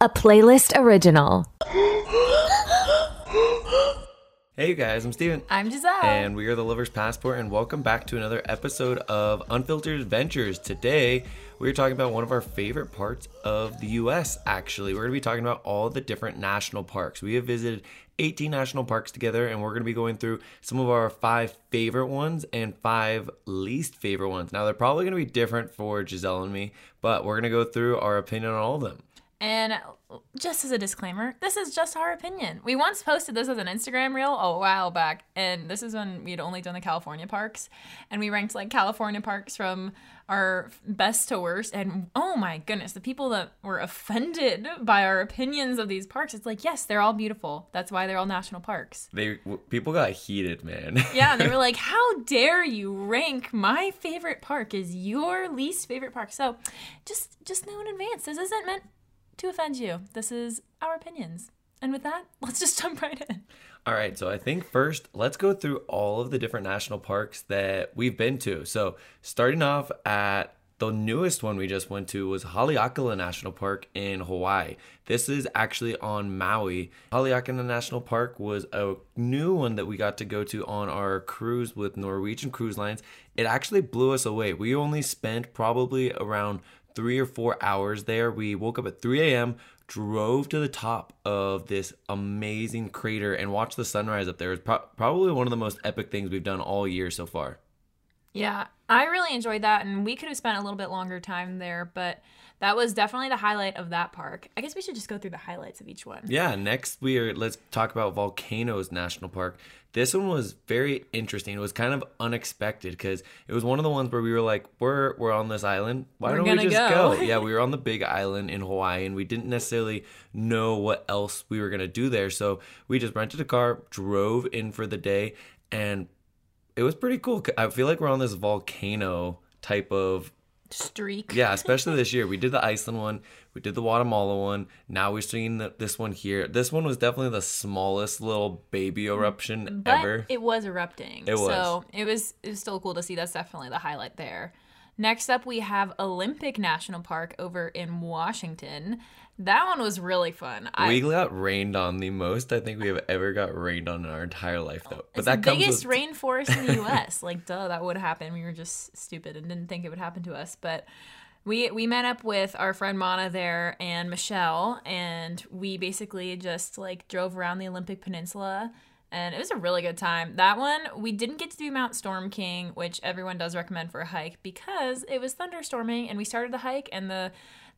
a playlist original. Hey, you guys, I'm Steven. I'm Giselle. And we are the Lover's Passport, and welcome back to another episode of Unfiltered Adventures. Today, we're talking about one of our favorite parts of the US, actually. We're going to be talking about all the different national parks. We have visited 18 national parks together, and we're going to be going through some of our five favorite ones and five least favorite ones. Now, they're probably going to be different for Giselle and me, but we're going to go through our opinion on all of them. And just as a disclaimer, this is just our opinion. We once posted this as an Instagram reel a while back, and this is when we'd only done the California parks, and we ranked like California parks from our best to worst. And oh my goodness, the people that were offended by our opinions of these parks, it's like, yes, they're all beautiful. That's why they're all national parks. They people got heated, man. yeah, they were like, "How dare you rank my favorite park as your least favorite park?" So, just just know in advance, this isn't meant to offend you. This is our opinions. And with that, let's just jump right in. All right, so I think first, let's go through all of the different national parks that we've been to. So, starting off at the newest one we just went to was Haleakala National Park in Hawaii. This is actually on Maui. Haleakala National Park was a new one that we got to go to on our cruise with Norwegian Cruise Lines. It actually blew us away. We only spent probably around three or four hours there. We woke up at 3 a.m., drove to the top of this amazing crater, and watched the sunrise up there. It was pro- probably one of the most epic things we've done all year so far. Yeah, I really enjoyed that, and we could have spent a little bit longer time there, but that was definitely the highlight of that park. I guess we should just go through the highlights of each one. Yeah, next we are let's talk about Volcanoes National Park. This one was very interesting. It was kind of unexpected because it was one of the ones where we were like, we're we're on this island. Why We're don't we just go." go? yeah, we were on the big island in Hawaii and we didn't necessarily know what else we were gonna do there. So we just rented a car, drove in for the day, and it was pretty cool. I feel like we're on this volcano type of Streak. yeah, especially this year. We did the Iceland one, we did the Guatemala one. Now we're seeing the, this one here. This one was definitely the smallest little baby eruption but ever. it was erupting. It was. So it was it was still cool to see. That's definitely the highlight there. Next up, we have Olympic National Park over in Washington. That one was really fun. I, we got rained on the most I think we have ever got rained on in our entire life, though. But it's that the biggest with, rainforest in the U.S. like, duh, that would happen. We were just stupid and didn't think it would happen to us. But we we met up with our friend Mana there and Michelle, and we basically just like drove around the Olympic Peninsula. And it was a really good time. That one, we didn't get to do Mount Storm King, which everyone does recommend for a hike because it was thunderstorming and we started the hike and the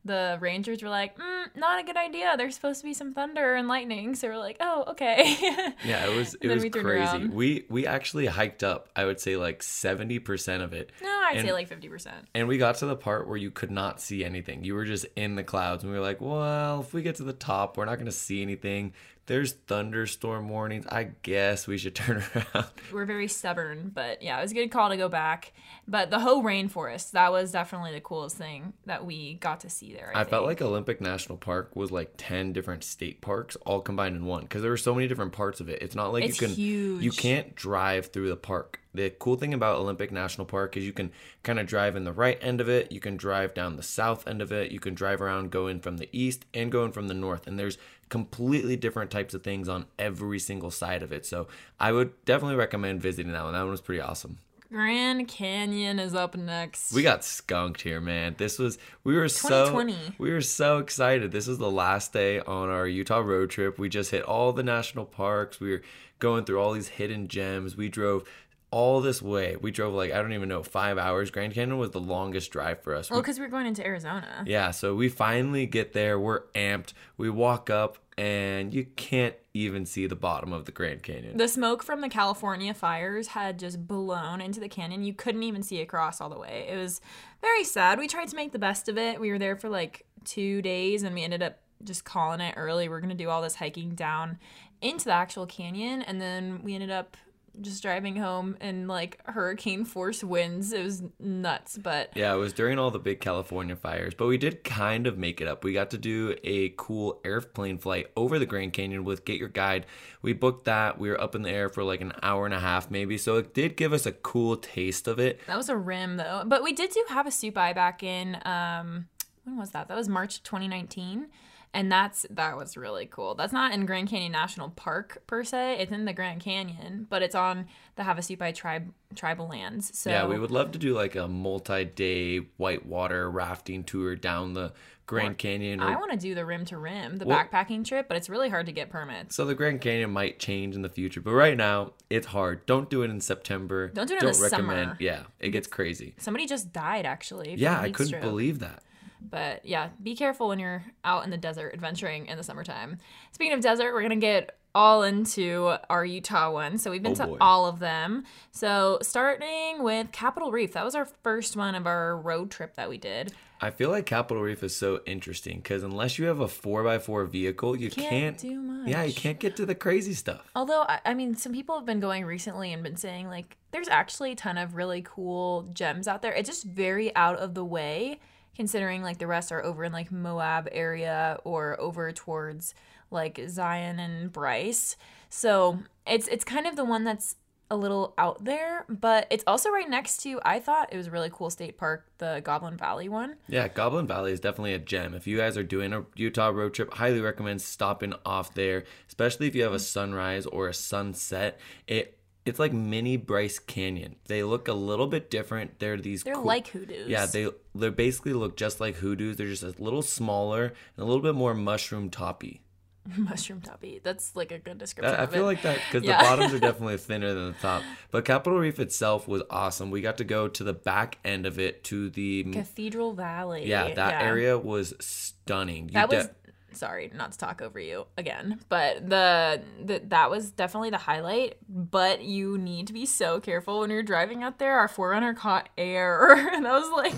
the rangers were like, mm, not a good idea. There's supposed to be some thunder and lightning. So we're like, oh, okay. Yeah, it was it was we crazy. We we actually hiked up. I would say like seventy percent of it. no, I'd And- say like 50%. And we got to the part where you could not see anything. You were just in the clouds. And we were like, well, if we get to the top, we're not going to see anything. There's thunderstorm warnings. I guess we should turn around. we're very stubborn, but yeah, it was a good call to go back. But the whole rainforest, that was definitely the coolest thing that we got to see there. I, I felt like Olympic National Park was like 10 different state parks all combined in one because there were so many different parts of it. It's not like It's you can you can't drive through the park. The cool thing about Olympic National Park is you can kind of drive in the right end of it, you can drive down the south end of it, you can drive around going from the east and going from the north and there's completely different types of things on every single side of it. So, I would definitely recommend visiting that one. That one was pretty awesome. Grand Canyon is up next. We got skunked here, man. This was we were so we were so excited. This was the last day on our Utah road trip. We just hit all the national parks. We were going through all these hidden gems. We drove all this way. We drove like I don't even know five hours. Grand Canyon was the longest drive for us. well, because we were going into Arizona. yeah, so we finally get there. We're amped. We walk up, and you can't even see the bottom of the Grand Canyon. The smoke from the California fires had just blown into the canyon. You couldn't even see across all the way. It was very sad. We tried to make the best of it. We were there for like two days and we ended up just calling it early. We are going to do all this hiking down into the actual canyon. And then we ended up just driving home in like hurricane force winds. It was nuts, but Yeah, it was during all the big California fires, but we did kind of make it up. We got to do a cool airplane flight over the Grand Canyon with Get Your Guide. We booked that. We were up in the air for like an hour and a half, maybe. So it did give us a cool taste of it. that was a rim though. But we did do Havasupai back in um when was that? That was March 2019. And that's that was really cool. That's not in Grand Canyon National Park per se. It's in the Grand Canyon, but it's on the Havasupai tribe tribal lands. So yeah, we would love to do like a multi-day whitewater rafting tour down the Grand Canyon. I want to do the rim to rim, the Well- backpacking trip, but it's really hard to get permits. so the Grand Canyon might change in the future, but right now it's hard. Don't do it in September. Don't do it in the summer. Yeah, it gets crazy. Somebody just died actually. Yeah, I couldn't stroke. believe that. But yeah, be careful when you're out in the desert adventuring in the summertime. Speaking of desert, we're gonna get all into our Utah one. So we've been Oh, to boy. all of them. So starting with Capitol Reef, that was our first one of our road trip that we did. I feel like Capitol Reef is so interesting because unless you have a four x four vehicle, you Can't can't, do much. Yeah, you can't get to the crazy stuff. Although I mean, some people have been going recently and been saying like there's actually a ton of really cool gems out there. It's just very out of the way, considering like the rest are over in like Moab area or over towards like Zion and Bryce. So it's it's kind of the one that's a little out there, but it's also right next to. I thought it was a really cool state park, the Goblin Valley one. Yeah, Goblin Valley is definitely a gem. If you guys are doing a Utah road trip, highly recommend stopping off there, especially if you have a sunrise or a sunset. It it's like mini Bryce Canyon. They look a little bit different. They're these They're cool- like hoodoos. Yeah, they they basically look just like hoodoos. They're just a little smaller and a little bit more mushroom toppy. mushroom toppy. That's like a good description. I, I feel it. like that because Yeah. the bottoms are definitely thinner than the top. But Capitol Reef itself was awesome. We got to go to the back end of it to the Cathedral Valley. yeah that area was stunning. You That de- was sorry, not to talk over you again, but the, the that was definitely the highlight. But you need to be so careful when you're driving out there. Our 4Runner caught air, and that was like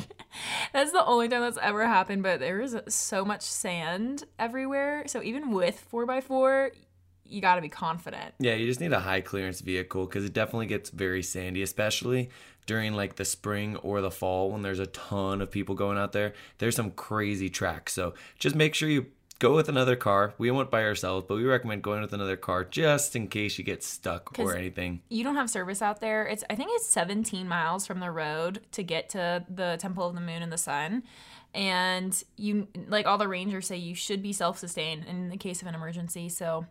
that's the only time that's ever happened. But there is so much sand everywhere, so even with four x four, you got to be confident. Yeah, you just need a high clearance vehicle because it definitely gets very sandy, especially during like the spring or the fall when there's a ton of people going out there. There's some crazy tracks. So just make sure you go with another car. We went by ourselves, but we recommend going with another car just in case you get stuck or anything. you don't have service out there. It's I think it's 17 miles from the road to get to the Temple of the Moon and the Sun. And you like all the rangers say you should be self-sustained in the case of an emergency. So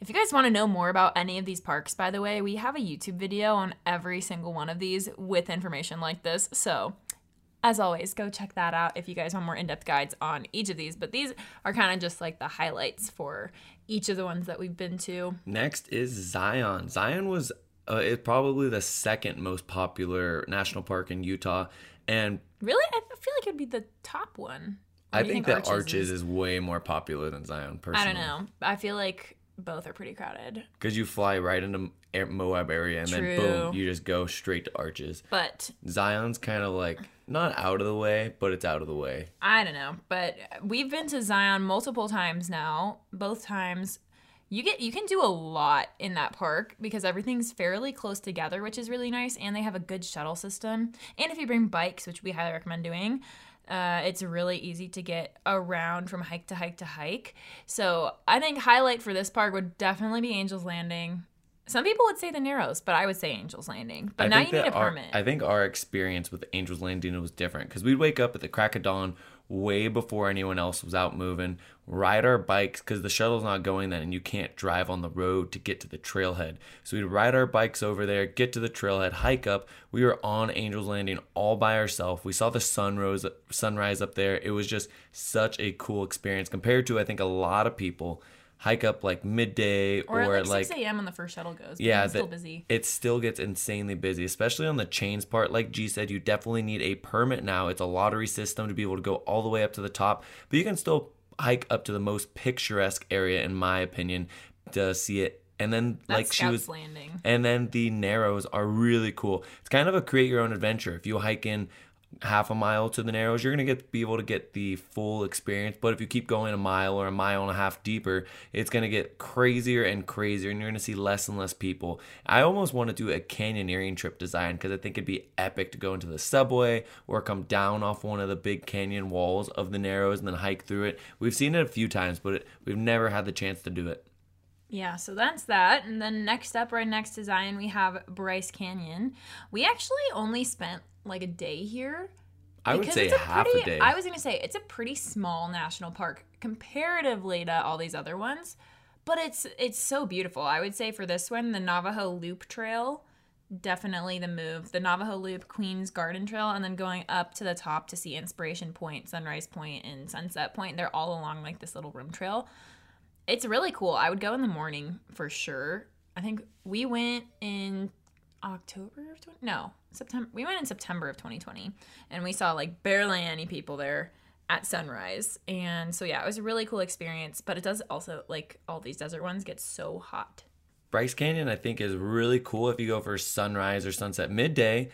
if you guys want to know more about any of these parks, by the way, we have a YouTube video on every single one of these with information like this. So as always, go check that out if you guys want more in-depth guides on each of these. But these are kind of just like the highlights for each of the ones that we've been to. Next is Zion. Zion was uh, it's probably the second most popular national park in Utah, and Really? I feel like it'd be the top one. Or I you think, that Arches, is way more popular than Zion. Personally, I don't know. I feel like both are pretty crowded. because you fly right into Moab area and then boom, you just go straight to Arches. But Zion's kind of like not out of the way, but it's out of the way. I don't know. But we've been to Zion multiple times now. Both times you get you can do a lot in that park because everything's fairly close together, which is really nice, and they have a good shuttle system. And if you bring bikes, which we highly recommend doing, uh, it's really easy to get around from hike to hike to hike. So I think highlight for this park would definitely be Angels Landing. Some people would say the Narrows, but I would say Angels Landing. But I now you need a our- permit. I think our experience with Angels Landing was different because we'd wake up at the crack of dawn way before anyone else was out moving, ride our bikes because the shuttle's not going then and you can't drive on the road to get to the trailhead. So we'd ride our bikes over there, get to the trailhead, hike up. We were on Angels Landing all by ourselves. We saw the sunrise sunrise up there. It was just such a cool experience compared to I think a lot of people hike up like midday or, or, like, like 6 a.m. when the first shuttle goes. yeah, it's still busy. It still gets insanely busy, especially on the chains part. Like G said, you definitely need a permit now. It's a lottery system to be able to go all the way up to the top, but you can still hike up to the most picturesque area, in my opinion, to see it. And then, That's like she was, Landing. and then the narrows are really cool. It's kind of a create your own adventure. If you hike in half a mile to the narrows, you're gonna get be able to get the full experience. But if you keep going a mile or a mile and a half deeper, it's gonna get crazier and crazier, and you're gonna see less and less people. I almost want to do a canyoneering trip design because I think it'd be epic to go into the subway or come down off one of the big canyon walls of the narrows and then hike through it. We've seen it a few times, but it, we've never had the chance to do it. Yeah, so that's that. And then next up, right next to Zion, we have Bryce Canyon. We actually only spent like a day here. I would say a half pretty, a day. I was gonna say it's a pretty small national park comparatively to all these other ones, but it's it's so beautiful. I would say for this one, the Navajo Loop Trail, definitely the move. The Navajo Loop, Queens Garden Trail, and then going up to the top to see Inspiration Point, Sunrise Point, and Sunset Point. They're all along like this little rim trail. It's really cool. I would go in the morning for sure. I think we went in October of 20, no September. We went in September of 2020, and we saw like barely any people there at sunrise. And so yeah, it was a really cool experience. But it does also like all these desert ones get so hot. Bryce Canyon, I think, is really cool if you go for sunrise or sunset midday.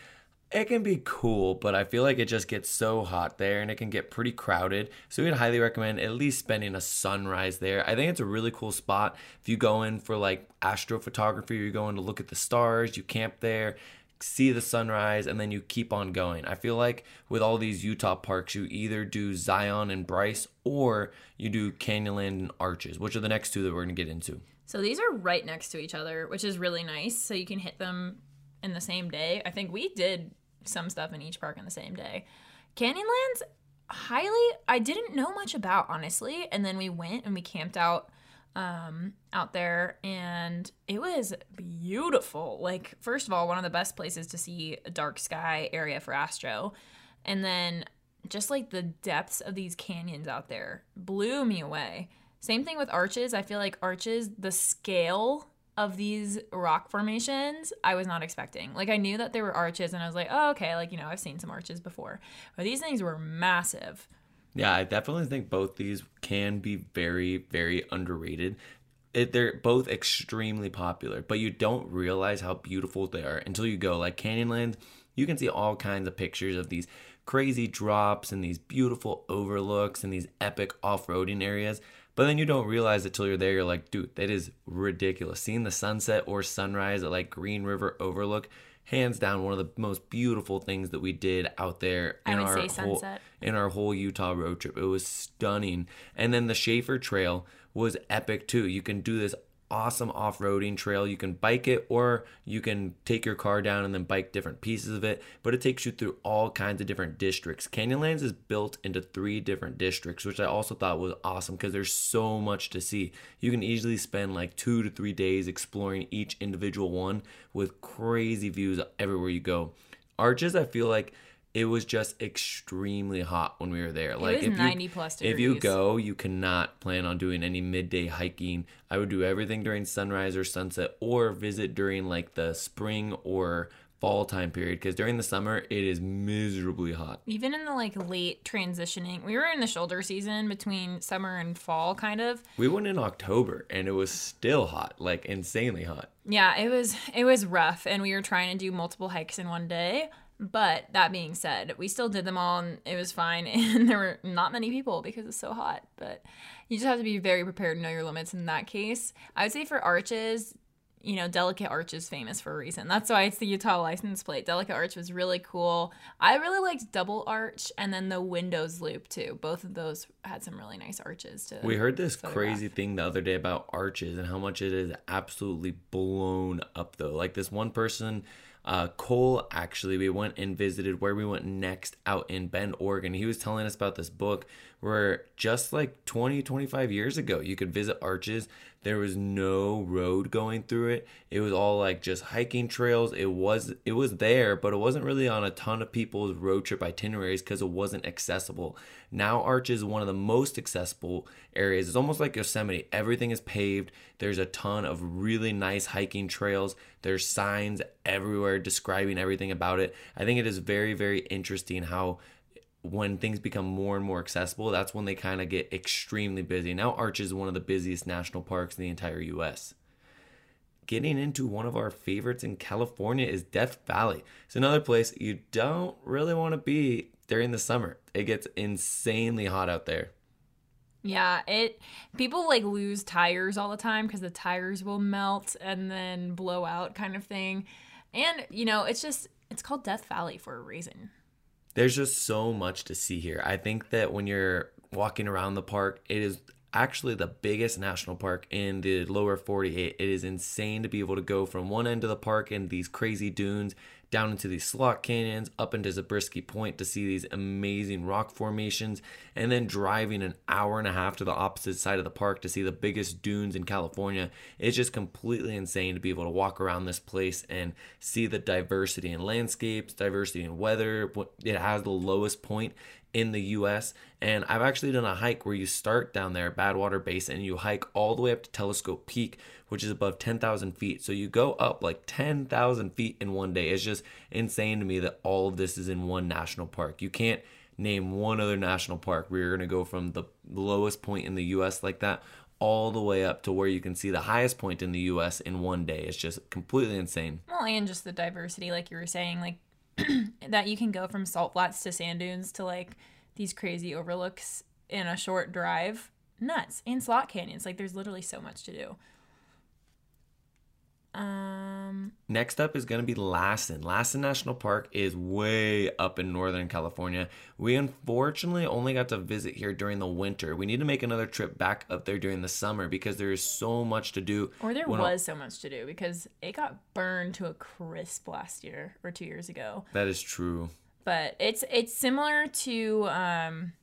It can be cool, but I feel like it just gets so hot there and it can get pretty crowded. So we'd highly recommend at least spending a sunrise there. I think it's a really cool spot. If you go in for like astrophotography, you're going to look at the stars, you camp there, see the sunrise, and then you keep on going. I feel like with all these Utah parks, you either do Zion and Bryce or you do Canyonland and Arches, which are the next two that we're to get into. So these are right next to each other, which is really nice. So you can hit them in the same day. I think we did some stuff in each park on the same day. Canyonlands, highly, I didn't know much about honestly, and then we went and we camped out um out there and it was beautiful. Like first of all one of the best places to see a dark sky area for astro. And then just like the depths of these canyons out there blew me away. Same thing with arches. I feel like arches the scale of these rock formations i was not expecting like i knew that there were arches and i was like oh okay like you know i've seen some arches before but these things were massive Yeah, I definitely think both these can be very, very underrated. It, they're both extremely popular, but you don't realize how beautiful they are until you go. Like Canyonland, you can see all kinds of pictures of these crazy drops and these beautiful overlooks and these epic off-roading areas. But then you don't realize it till you're there. You're like, dude, that is ridiculous. Seeing the sunset or sunrise at like Green River Overlook, hands down one of the most beautiful things that we did out there in our whole in our whole Utah road trip. It was stunning. And then the Shafer Trail was epic too. You can do this awesome off-roading trail. You can bike it or you can take your car down and then bike different pieces of it, but it takes you through all kinds of different districts. Canyonlands is built into 3 different districts, which I also thought was awesome because there's so much to see. You can easily spend like 2 to 3 days exploring each individual one with crazy views everywhere you go. Arches, I feel like it was just extremely hot when we were there. Like was if 90 you, plus If you go, you cannot plan on doing any midday hiking. I would do everything during sunrise or sunset, or visit during like the spring or fall time period. Because during the summer, it is miserably hot. even in the like late transitioning we were in the shoulder season between summer and fall kind of We went in October and it was still hot, like insanely hot. yeah it was it was rough and we were trying to do multiple hikes in one day but that being said we still did them all and it was fine and there were not many people because it's so hot but you just have to be very prepared to know your limits in that case i would say for arches you know, Delicate Arch is famous for a reason. That's why it's the Utah license plate. Delicate Arch was really cool. I really liked Double Arch and then the Windows Loop too. Both of those had some really nice arches to. We heard this photograph. crazy thing the other day about arches and how much it is absolutely blown up though. Like this one person, uh, Cole, actually, we went and visited where we went next out in Bend, Oregon. He was telling us about this book where just like 20, 25 years ago, you could visit arches. There was no road going through it. It was all like just hiking trails. It was it was there, but it wasn't really on a ton of people's road trip itineraries because it wasn't accessible. Now Arches is one of the most accessible areas. It's almost like Yosemite. Everything is paved. There's a ton of really nice hiking trails. There's signs everywhere describing everything about it. I think it is very very interesting how when things become more and more accessible, that's when they kind of get extremely busy. Now, Arches is one of the busiest national parks in the entire US. Getting into one of our favorites in California is Death Valley. It's another place you don't really want to be during the summer. It gets insanely hot out there. Yeah, it people like lose tires all the time because the tires will melt and then blow out, kind of thing. And you know, it's just it's called Death Valley for a reason. There's just so much to see here. I think that when you're walking around the park, it is actually the biggest national park in the lower 48. It is insane to be able to go from one end of the park and these crazy dunes down into these slot canyons, up into Zabriskie Point to see these amazing rock formations, and then driving an hour and a half to the opposite side of the park to see the biggest dunes in California. It's just completely insane to be able to walk around this place and see the diversity in landscapes, diversity in weather. It has the lowest point in the US. And I've actually done a hike where you start down there, Badwater Basin, and you hike all the way up to Telescope Peak, which is above 10,000 feet. So you go up like 10,000 feet in one day. It's just insane to me that all of this is in one national park. You can't name one other national park where you're going to go from the lowest point in the US like that all the way up to where you can see the highest point in the US in one day. It's just completely insane. Well, and just the diversity, like you were saying, like that you can go from salt flats to sand dunes to like these crazy overlooks in a short drive. Nuts. And slot canyons. Like there's literally so much to do. Um, Next up is going to be Lassen. Lassen National Park is way up in Northern California. We unfortunately only got to visit here during the winter. We need to make another trip back up there during the summer because there is so much to do. Or there was so much to do because it got burned to a crisp last year or two years ago. That is true. But it's it's similar to um,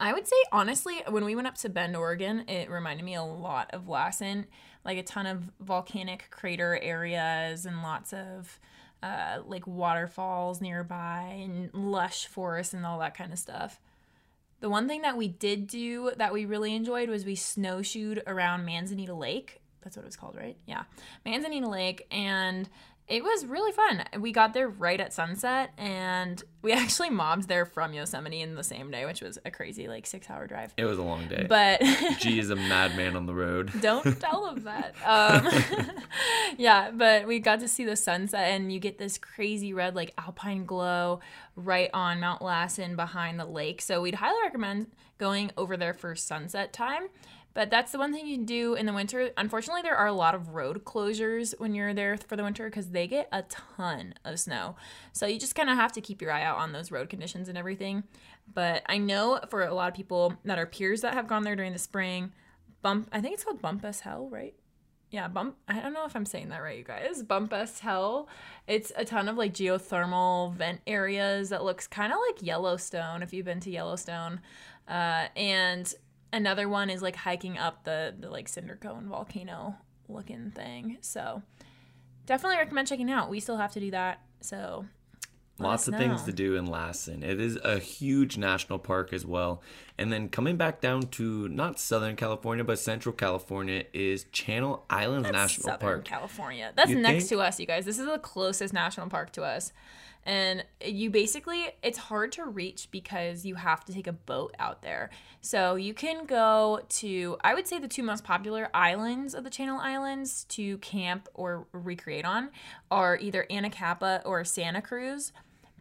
I would say honestly, when we went up to Bend, Oregon, it reminded me a lot of Lassen like a ton of volcanic crater areas and lots of uh, like waterfalls nearby and lush forests and all that kind of stuff. The one thing that we did do that we really enjoyed was we snowshoed around Manzanita Lake. That's what it was called, right? Yeah. Manzanita Lake. And it was really fun. We got there right at sunset and we actually mobbed there from Yosemite in the same day, which was a crazy like six hour drive. It was a long day. But G is a madman on the road. Don't tell him that. Um, yeah, but we got to see the sunset and you get this crazy red like alpine glow right on Mount Lassen behind the lake. So we'd highly recommend going over there for sunset time but that's the one thing you can do in the winter. Unfortunately, there are a lot of road closures when you're there for the winter because they get a ton of snow. So you just kind of have to keep your eye out on those road conditions and everything. But I know for a lot of people that are peers that have gone there during the spring, bump, I think it's called Bumpass Hell, right? Yeah, bump. I don't know if I'm saying that right, you guys. Bumpass Hell. It's a ton of like geothermal vent areas that looks kind of like Yellowstone if you've been to Yellowstone. Uh, and another one is like hiking up the the like cinder cone volcano looking thing. So definitely recommend checking out. We still have to do that. So Lots of things to do in Lassen. It is a huge national park as well. And then coming back down to not Southern California, but Central California is Channel Islands That's National Southern Park. California. That's You next think? to us, you guys. This is the closest national park to us. And you basically, it's hard to reach because you have to take a boat out there. So you can go to, I would say, the two most popular islands of the Channel Islands to camp or recreate on are either Anacapa or Santa Cruz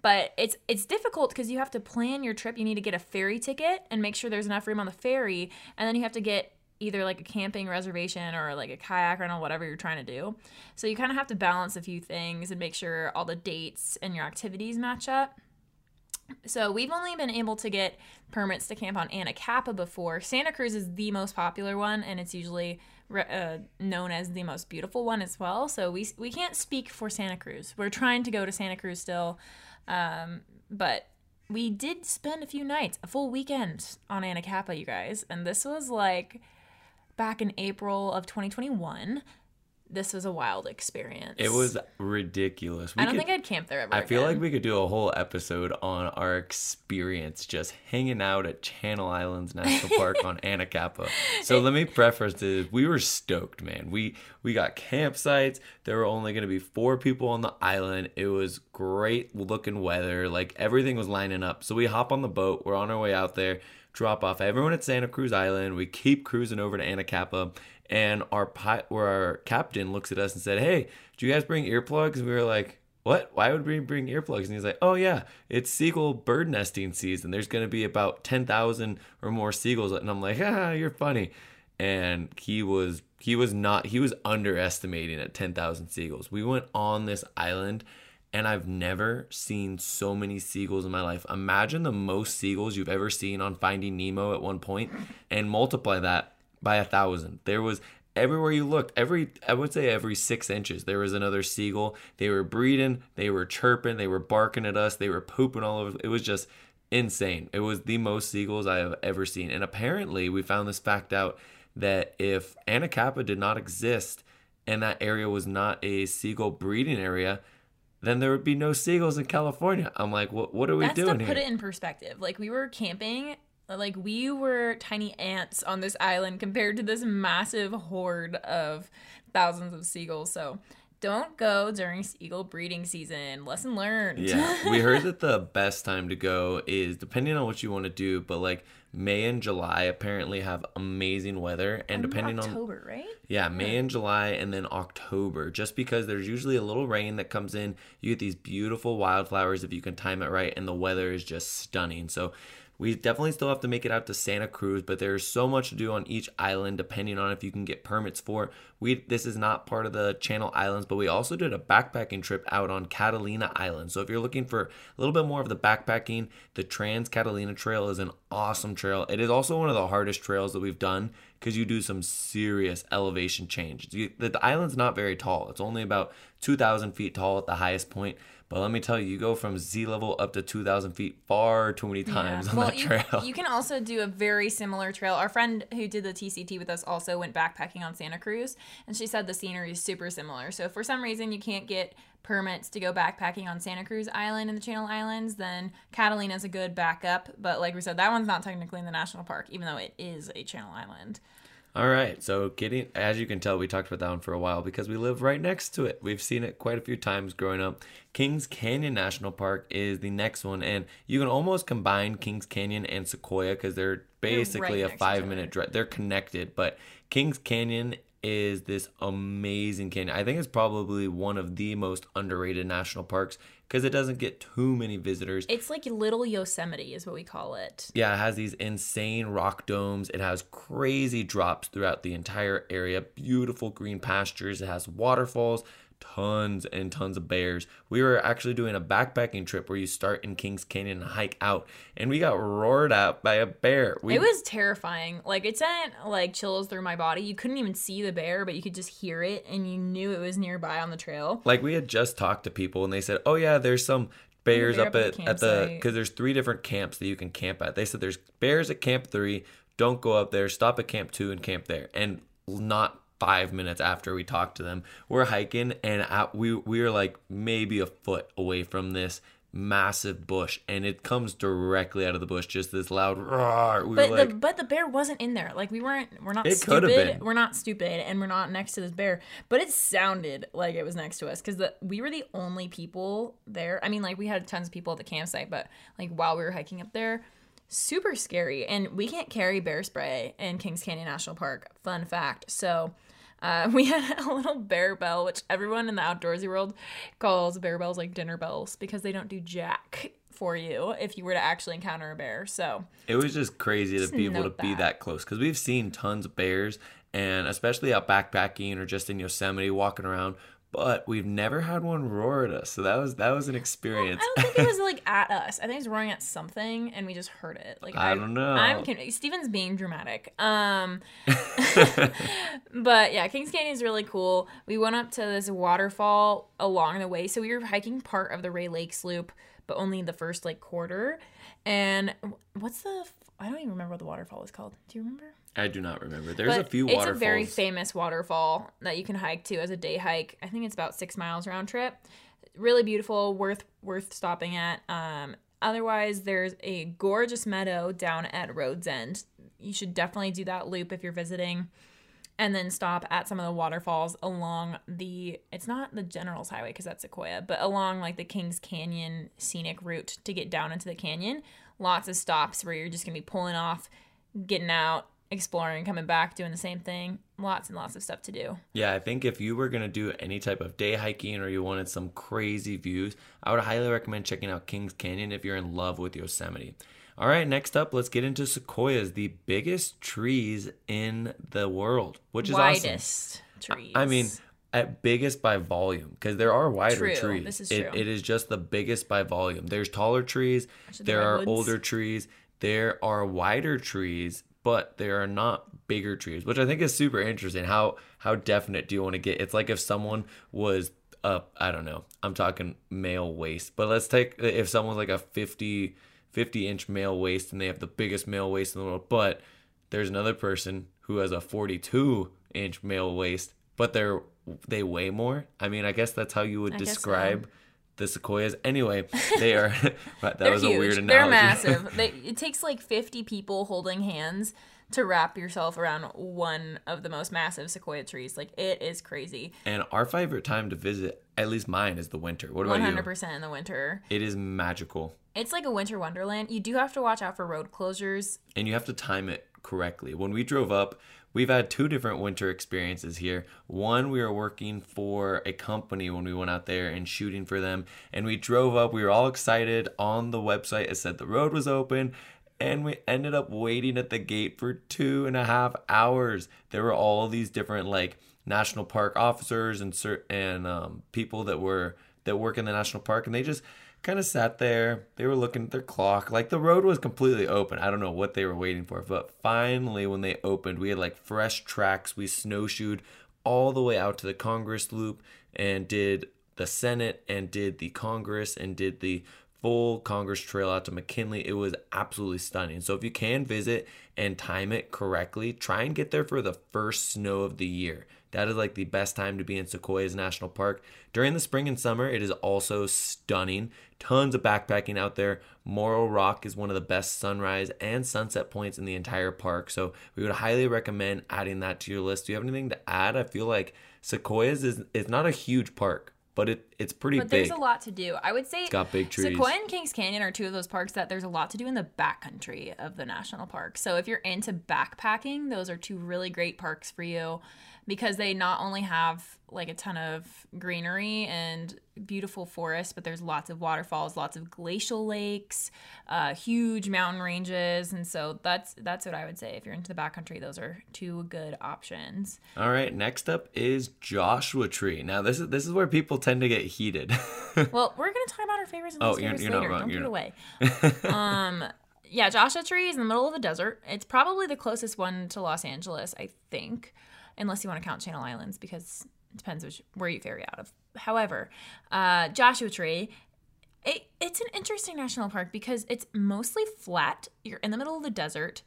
but it's it's difficult because you have to plan your trip. You need to get a ferry ticket and make sure there's enough room on the ferry, and then you have to get either like a camping reservation or like a kayak rental, whatever you're trying to do. So you kind of have to balance a few things and make sure all the dates and your activities match up. So we've only been able to get permits to camp on Anacapa before. Santa Cruz is the most popular one, and it's usually uh, known as the most beautiful one as well. So we we can't speak for Santa Cruz. We're trying to go to Santa Cruz still, um, but we did spend a few nights, a full weekend on Anacapa, you guys, and this was like back in April of 2021. This was a wild experience. It was ridiculous. We I don't could- think I'd camp there ever. I feel like we could do a whole episode on our experience just hanging out at Channel Islands National Park on Anacapa. So let me preface this: we were stoked, man. We we got campsites. There were only going to be four people on the island. It was great looking weather. Like everything was lining up. So we hop on the boat. We're on our way out there. Drop off everyone at Santa Cruz Island. We keep cruising over to Anacapa and our pi- where our captain looks at us and said, "Hey, do you guys bring earplugs?" And we were like, "What? Why would we bring earplugs?" And he's like, "Oh yeah, it's seagull bird nesting season. There's going to be about ten thousand or more seagulls." And I'm like, "Ah, you're funny." And he was he was not he was underestimating at ten thousand seagulls. We went on this island. And I've never seen so many seagulls in my life. Imagine the most seagulls you've ever seen on Finding Nemo at one point and multiply that by a thousand. There was everywhere you looked, every I would say every six inches, there was another seagull. They were breeding, they were chirping, they were barking at us, they were pooping all over. It was just insane. It was the most seagulls I have ever seen. And apparently, we found this fact out that if Anacapa did not exist and that area was not a seagull breeding area, then there would be no seagulls in California. I'm like, what, what are we That's doing to here? put it in perspective. Like we were camping, like we were tiny ants on this island compared to this massive horde of thousands of seagulls. So don't go during seagull breeding season. Lesson learned. Yeah, we heard that the best time to go is depending on what you want to do, but like May and July apparently have amazing weather, and depending on October, right? yeah, May and July, and then October, just because there's usually a little rain that comes in, you get these beautiful wildflowers if you can time it right, and the weather is just stunning. So we definitely still have to make it out to Santa Cruz, but there's so much to do on each island depending on if you can get permits for it. We this is not part of the Channel Islands, but we also did a backpacking trip out on Catalina Island. So if you're looking for a little bit more of the backpacking, the Trans Catalina Trail is an awesome trail. It is also one of the hardest trails that we've done because you do some serious elevation change. The, the island's not very tall. It's only about 2,000 feet tall at the highest point. But let me tell you, you go from Z level up to 2,000 feet far too many times on well, that you, trail. you can also do a very similar trail. Our friend who did the TCT with us also went backpacking on Santa Cruz, and she said the scenery is super similar. So if for some reason you can't get permits to go backpacking on Santa Cruz Island in the Channel Islands, then Catalina is a good backup. But like we said, that one's not technically in the national park, even though it is a Channel Island. All right, so getting as you can tell, we talked about that one for a while because we live right next to it. We've seen it quite a few times growing up. Kings Canyon National Park is the next one, and you can almost combine Kings Canyon and Sequoia because they're basically right a next to each five minute drive. They're connected, but Kings Canyon is this amazing canyon. I think it's probably one of the most underrated national parks because it doesn't get too many visitors. It's like Little Yosemite, is what we call it. Yeah, it has these insane rock domes. It has crazy drops throughout the entire area. Beautiful green pastures. It has waterfalls, tons and tons of bears. We were actually doing a backpacking trip where you start in Kings Canyon and hike out, and we got roared at by a bear. We, It was terrifying. Like it sent like chills through my body. You couldn't even see the bear, but you could just hear it, and you knew it was nearby on the trail. like we had just talked to people, and they said, "Oh yeah, there's some." Bears bear up up at, at the because there's three different camps that you can camp at. They said there's bears at camp three. Don't go up there. Stop at camp two and camp there. And not five minutes after we talked to them, we're hiking and we we are like maybe a foot away from this massive bush, and it comes directly out of the bush, just this loud roar. We But like, the but the bear wasn't in there. Like we weren't. We're not It could have stupid. been. We're not stupid, and we're not next to this bear. But it sounded like it was next to us because the we were the only people there. I mean, like we had tons of people at the campsite, but like while we were hiking up there, super scary. And we can't carry bear spray in Kings Canyon National Park. Fun fact. So. Uh, we had a little bear bell, which everyone in the outdoorsy world calls bear bells like dinner bells because they don't do jack for you if you were to actually encounter a bear. So It was just crazy to be able to note be that. that close because we've seen tons of bears and especially out backpacking or just in Yosemite walking around, but we've never had one roar at us. So that was that was an experience. I don't think it was like at us. I think it was roaring at something, and we just heard it. Like I don't know. I'm con- Steven's being dramatic. Um, but yeah, Kings Canyon is really cool. We went up to this waterfall along the way, so we were hiking part of the Rae Lakes Loop, but only the first like quarter. And what's the? I don't even remember what the waterfall was called. Do you remember? I do not remember. There's a But few it's a very famous waterfall that you can hike to as a day hike. I think it's about six miles round trip. Really beautiful, worth worth stopping at. Um, otherwise, there's a gorgeous meadow down at Road's End. You should definitely do that loop if you're visiting, and then stop at some of the waterfalls along the. It's not the General's Highway because that's Sequoia, but along like the Kings Canyon scenic route to get down into the canyon. Lots of stops where you're just gonna be pulling off, getting out, exploring, coming back, doing the same thing. Lots and lots of stuff to do. Yeah, I think if you were going to do any type of day hiking or you wanted some crazy views, I would highly recommend checking out Kings Canyon if you're in love with Yosemite. All right, next up, let's get into sequoias, the biggest trees in the world, which is awesome. Widest trees. I mean, at biggest by volume, because there are wider True, trees. this is It, true. it is just the biggest by volume. There's taller trees, Actually, the there are older trees, there are wider trees, but they are not bigger trees, which I think is super interesting. How how definite do you want to get? It's like if someone was up, I don't know, I'm talking male waist, but let's take if someone's like a 50 50 inch male waist and they have the biggest male waist in the world, but there's another person who has a 42 inch male waist, but they're they weigh more. I mean, I guess that's how you would I guess so. The sequoias. Anyway, they are. that They're was huge. a weird analogy. They're massive. They, it takes like 50 people holding hands to wrap yourself around one of the most massive sequoia trees. Like it is crazy. and our favorite time to visit, at least mine, is the winter. What about One you? hundred percent in the winter. It is magical, It's like a winter wonderland. You do have to watch out for road closures. and you have to time it correctly. When we drove up, we've had two different winter experiences here. One, we were working for a company when we went out there and shooting for them, and we drove up. We were all excited. On the website, it said the road was open. And we ended up waiting at the gate for two and a half hours. There were all these different like national park officers and and um, people that were that work in the national park, and they just kind of sat there. They were looking at their clock. Like the road was completely open. I don't know what they were waiting for, but finally, when they opened, we had like fresh tracks. We snowshoed all the way out to the Congress Loop and did the Senate and did the Congress and did the full Congress Trail out to McKinley. It was absolutely stunning. So if you can visit and time it correctly, try and get there for the first snow of the year. That is like the best time to be in Sequoias National Park. During the spring and summer, it is also stunning. Tons of backpacking out there. Moro Rock is one of the best sunrise and sunset points in the entire park. So we would highly recommend adding that to your list. Do you have anything to add? I feel like Sequoias is, is not a huge park, but it, it's pretty But big. there's a lot to do. I would say It's got big trees. Sequoia and Kings Canyon are two of those parks that there's a lot to do in the backcountry of the national park. So if you're into backpacking, those are two really great parks for you because they not only have like a ton of greenery and beautiful forests, but there's lots of waterfalls, lots of glacial lakes, uh, huge mountain ranges, and so that's that's what I would say. If you're into the backcountry, those are two good options. All right, next up is Joshua Tree. Now this is this is where people tend to get heated. Well, we're gonna talk about our favorites and Oh, you're- favorites you're not wrong, Don't you're give it away. um, yeah, Joshua Tree is in the middle of the desert. It's probably the closest one to Los Angeles, I think, unless you want to count Channel Islands, because it depends which, where you ferry out of. However, uh, Joshua Tree. It, it's an interesting national park because it's mostly flat. You're in the middle of the desert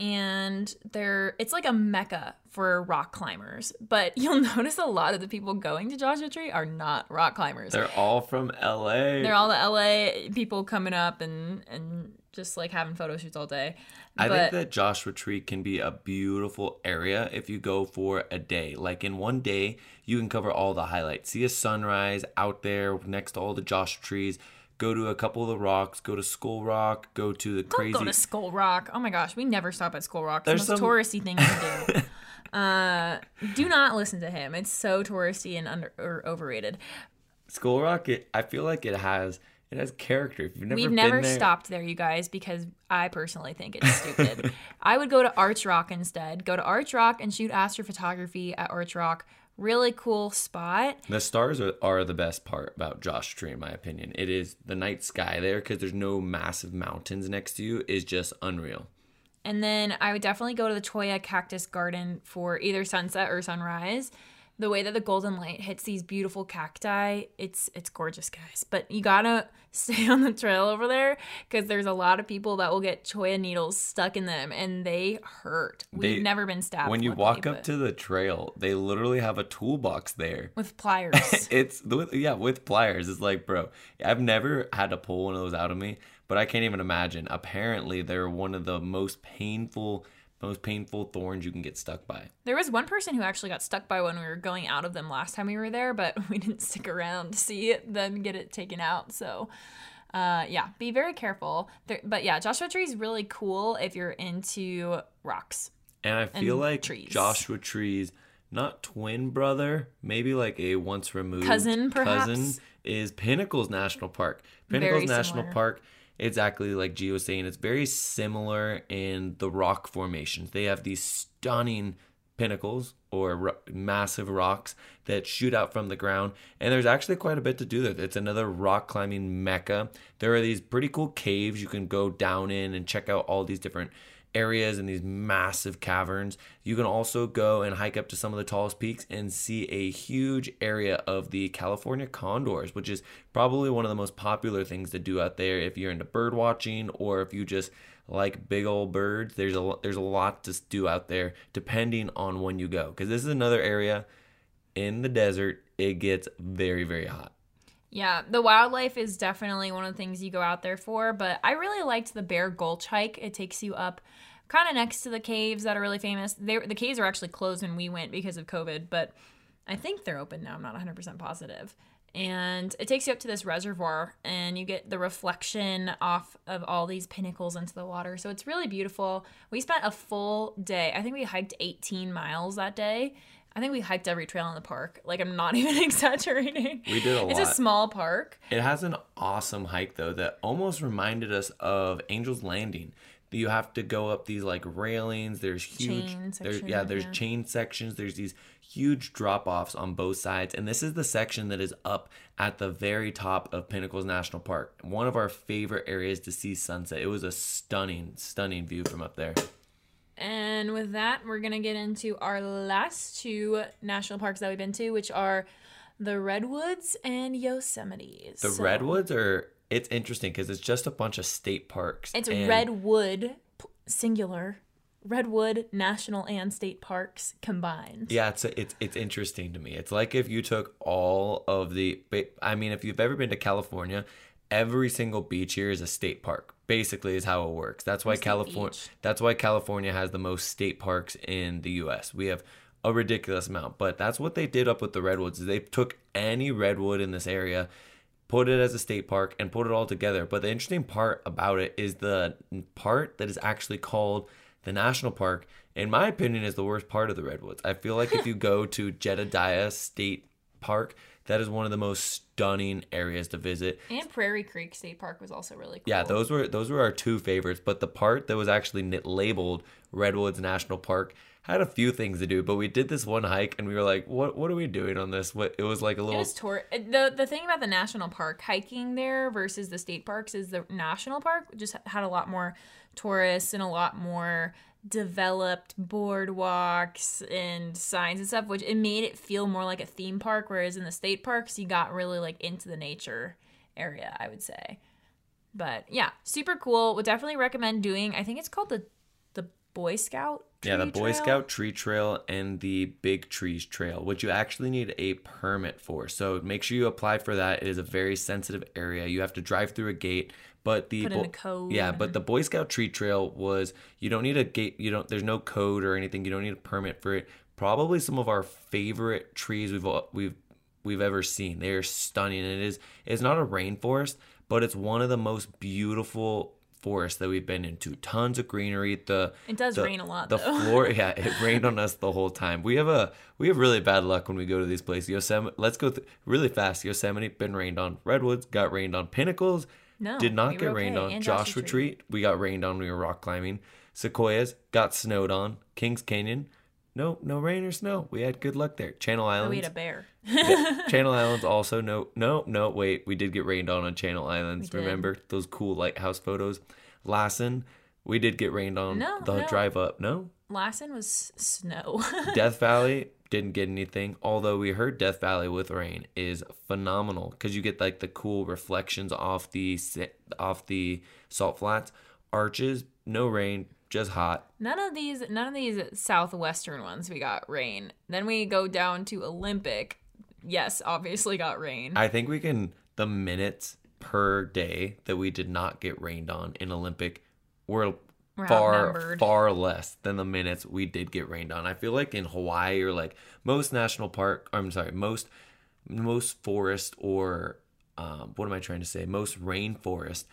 and there it's like a mecca for rock climbers but you'll notice a lot of the people going to joshua tree are not rock climbers They're all from LA. they're all the LA people coming up and and just like having photo shoots all day. I but think that Joshua Tree can be a beautiful area if you go for a day. Like in one day, you can cover all the highlights. See a sunrise out there next to all the Joshua trees. Go to a couple of the rocks. Go to Skull Rock. Go to the don't crazy. go to Skull Rock. Oh my gosh, we never stop at Skull Rock. It's There's the most some- touristy thing to do. uh, do not listen to him. It's so touristy and under or overrated. Skull Rock. It, I feel like it has it has character. If you've never We've never there, stopped there, you guys, because I personally think it's stupid. I would go to Arch Rock instead. Go to Arch Rock and shoot astrophotography at Arch Rock. Really cool spot. The stars are, are the best part about Josh Tree, in my opinion. It is the night sky there because there's no massive mountains next to you is just unreal. And then I would definitely go to the Cholla Cactus Garden for either sunset or sunrise. The way that the golden light hits these beautiful cacti, it's it's gorgeous, guys. But you gotta stay on the trail over there because there's a lot of people that will get cholla needles stuck in them, and they hurt. We've They- never been stabbed. When you luckily, walk up to the trail, they literally have a toolbox there. with pliers, It's yeah, with pliers. It's like, bro, I've never had to pull one of those out of me, but I can't even imagine. Apparently, they're one of the most painful, most painful thorns you can get stuck by. there was one person who actually got stuck by when we were going out of them last time we were there, but we didn't stick around to see it, them get it taken out. So. Uh, yeah, be very careful. There, but yeah, Joshua Tree is really cool if you're into rocks. And I feel And like trees. Joshua Tree's not twin brother, maybe like a once removed Cousin, perhaps? cousin is Pinnacles National Park. Pinnacles National. Park, exactly like Gio was saying, it's very similar in the rock formations. They have these stunning pinnacles or massive rocks that shoot out from the ground and there's actually quite a bit to do there it's another rock climbing mecca there are these pretty cool caves you can go down in and check out all these different areas and these massive caverns. You can also go and hike up to some of the tallest peaks and see a huge area of the California condors, which is probably one of the most popular things to do out there if you're into bird watching or if you just like big old birds. There's a there's a lot to do out there depending on when you go because this is another area in the desert. It gets very very hot. Yeah, the wildlife is definitely one of the things you go out there for, but I really liked the Bear Gulch hike. It takes you up kind of next to the caves that are really famous. They, the caves are actually closed when we went because of COVID, but I think they're open now. I'm not 100% positive. And it takes you up to this reservoir, and you get the reflection off of all these pinnacles into the water. So it's really beautiful. We spent a full day. I think we hiked 18 miles that day I think we hiked every trail in the park. Like I'm not even exaggerating. We did a it's lot. It's a small park. It has an awesome hike though that almost reminded us of Angel's Landing. You have to go up these like railings. There's huge, Chain there's section, yeah, there's yeah. chain sections. There's these huge drop offs on both sides, and this is the section that is up at the very top of Pinnacles National Park. One of our favorite areas to see sunset. It was a stunning, stunning view from up there. And with that, we're gonna get into our last two national parks that we've been to, which are the Redwoods and Yosemite. The So, redwoods are. It's interesting because it's just a bunch of state parks. It's and- Redwood singular. Redwood National and State Parks combined. Yeah, it's it's it's interesting to me. It's like if you took all of the I mean, if you've ever been to California, every single beach here is a state park. Basically is how it works. That's why California that's why California has the most state parks in the US. We have a ridiculous amount, but that's what they did up with the redwoods. is They took any redwood in this area put it as a state park and put it all together. But the interesting part about it is the part that is actually called the national park, in my opinion, is the worst part of the redwoods. I feel like if you go to Jedediah State Park, that is one of the most stunning areas to visit. And Prairie Creek State Park was also really cool. Yeah, those were those were our two favorites. But the part that was actually labeled Redwoods National Park had a few things to do. But we did this one hike, and we were like, "What? What are we doing on this?" What? It was like a It little. was tour. the The thing about the national park hiking there versus the state parks is the national park just had a lot more tourists and a lot more developed boardwalks and signs and stuff, which it made it feel more like a theme park. Whereas in the state parks, you got really like into the nature area. I would say, but yeah, super cool. Would definitely recommend doing. I think it's called the the Boy Scout. Yeah, the Boy Trail. Scout Tree Trail and the Big Trees Trail, which you actually need a permit for. So make sure you apply for that. It is a very sensitive area. You have to drive through a gate, but the Put in Bo- a code yeah, but the Boy Scout Tree Trail was you don't need a gate. You don't. There's no code or anything. You don't need a permit for it. Probably some of our favorite trees we've we've we've ever seen. They are stunning. It is it's not a rainforest, but it's one of the most beautiful forests that we've been into. Tons of greenery. The It does the- rain a lot, The though. floor, yeah, it rained on us the whole time. We have a we have really bad luck when we go to these places. Yosemite, let's go th- really fast. Yosemite been rained on. Redwoods got rained on. Pinnacles No, did not we get were rained okay. on. And Joshua Joshua Tree we got rained on. We were rock climbing. Sequoias got snowed on. Kings Canyon, no no rain or snow. We had good luck there. Channel Oh, Islands. we had a bear. Yeah, Channel Islands also no no no wait we did get rained on on Channel Islands. Remember those cool lighthouse photos? Lassen, we did get rained on No, the no. drive up. No, Lassen was snow. Death Valley didn't get anything. Although we heard Death Valley with rain is phenomenal because you get like the cool reflections off the off the salt flats. Arches, no rain, just hot. none of these none of these southwestern ones we got rain. Then we go down to Olympic. Yes, obviously got rain. I think we can the minutes per day that we did not get rained on in Olympic were We're far far less than the minutes we did get rained on. I feel like in Hawaii or like most national park, I'm sorry, most most forest or um, what am I trying to say? Most rainforest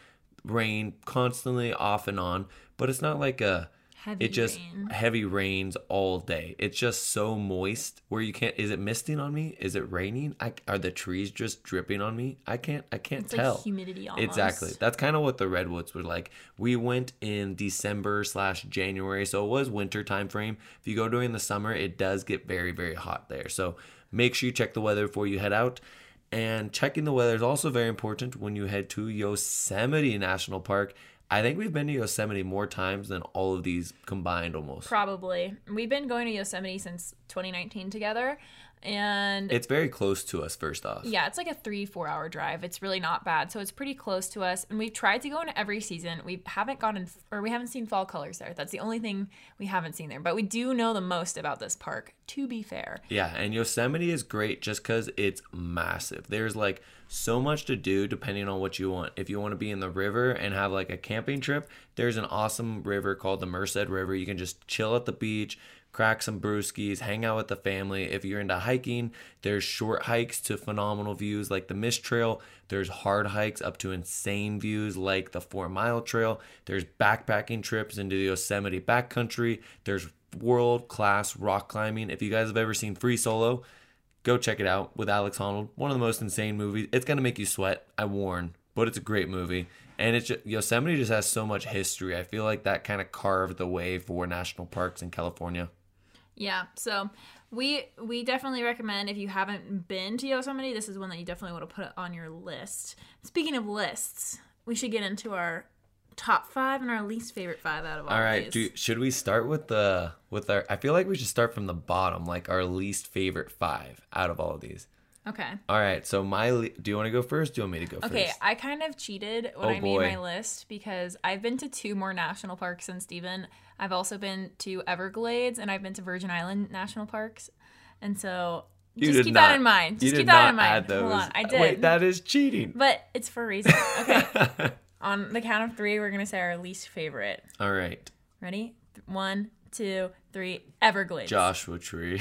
rain constantly off and on, but it's not like a Heavy it just rain. heavy rains all day. It's just so moist where you can't. Is it misting on me? Is it raining? I, are the trees just dripping on me? I can't. I can't It's tell. like humidity almost. Exactly. That's kind of what the redwoods were like. We went in December slash January, so it was winter time frame. If you go during the summer, it does get very very hot there. So make sure you check the weather before you head out. And checking the weather is also very important when you head to Yosemite National Park. I think we've been to Yosemite more times than all of these combined almost. Probably. We've been going to Yosemite since 2019 together. And It's very close to us, first off. yeah, it's like a three, four hour drive. It's really not bad. So it's pretty close to us. And we've tried to go in every season. We haven't gone in, or we haven't seen fall colors there. That's the only thing we haven't seen there. But we do know the most about this park, to be fair. Yeah, and Yosemite is great just because it's massive. There's like so much to do depending on what you want. If you want to be in the river and have like a camping trip, there's an awesome river called the Merced River. You can just chill at the beach, crack some brewskis, hang out with the family. If you're into hiking, there's short hikes to phenomenal views like the Mist Trail. There's hard hikes up to insane views like the Four Mile Trail. There's backpacking trips into the Yosemite backcountry. There's world class rock climbing. If you guys have ever seen Free Solo, go check it out with Alex Honnold. One of the most insane movies. It's gonna make you sweat. I warn, but it's a great movie. And it's Yosemite just has so much history. I feel like that kind of carved the way for national parks in California. Yeah, so we we definitely recommend if you haven't been to Yosemite, this is one that you definitely want to put on your list. Speaking of lists, we should get into our top five and our least favorite five out of all. All right, do, should we start with the with our? I feel like we should start from the bottom, like our least favorite five out of all of these. Okay. All right, so my le- do you want to go first? Do you want me to go Okay, first? I kind of cheated when Oh, I made my list because I've been to two more national parks than Steven. I've also been to Everglades and I've been to Virgin Island National Parks. And so You just keep not- that in mind. you Just did keep that not in mind. add those. Hold on. I uh, did. Wait, that is cheating. but it's for a reason. Okay. On the count of three, we're going to say our least favorite. All right, Ready? One, two, three. Everglades. Joshua Tree.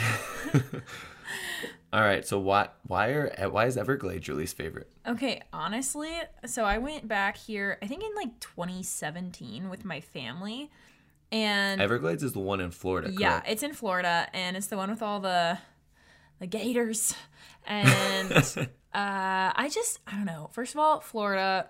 All right, so why why are why is Everglades your least favorite? Okay, honestly, so I went back here, I think in like 2017 with my family. And Everglades is the one in Florida. yeah, correct? it's in Florida and it's the one with all the the gators. And uh I just I don't know. First of all, Florida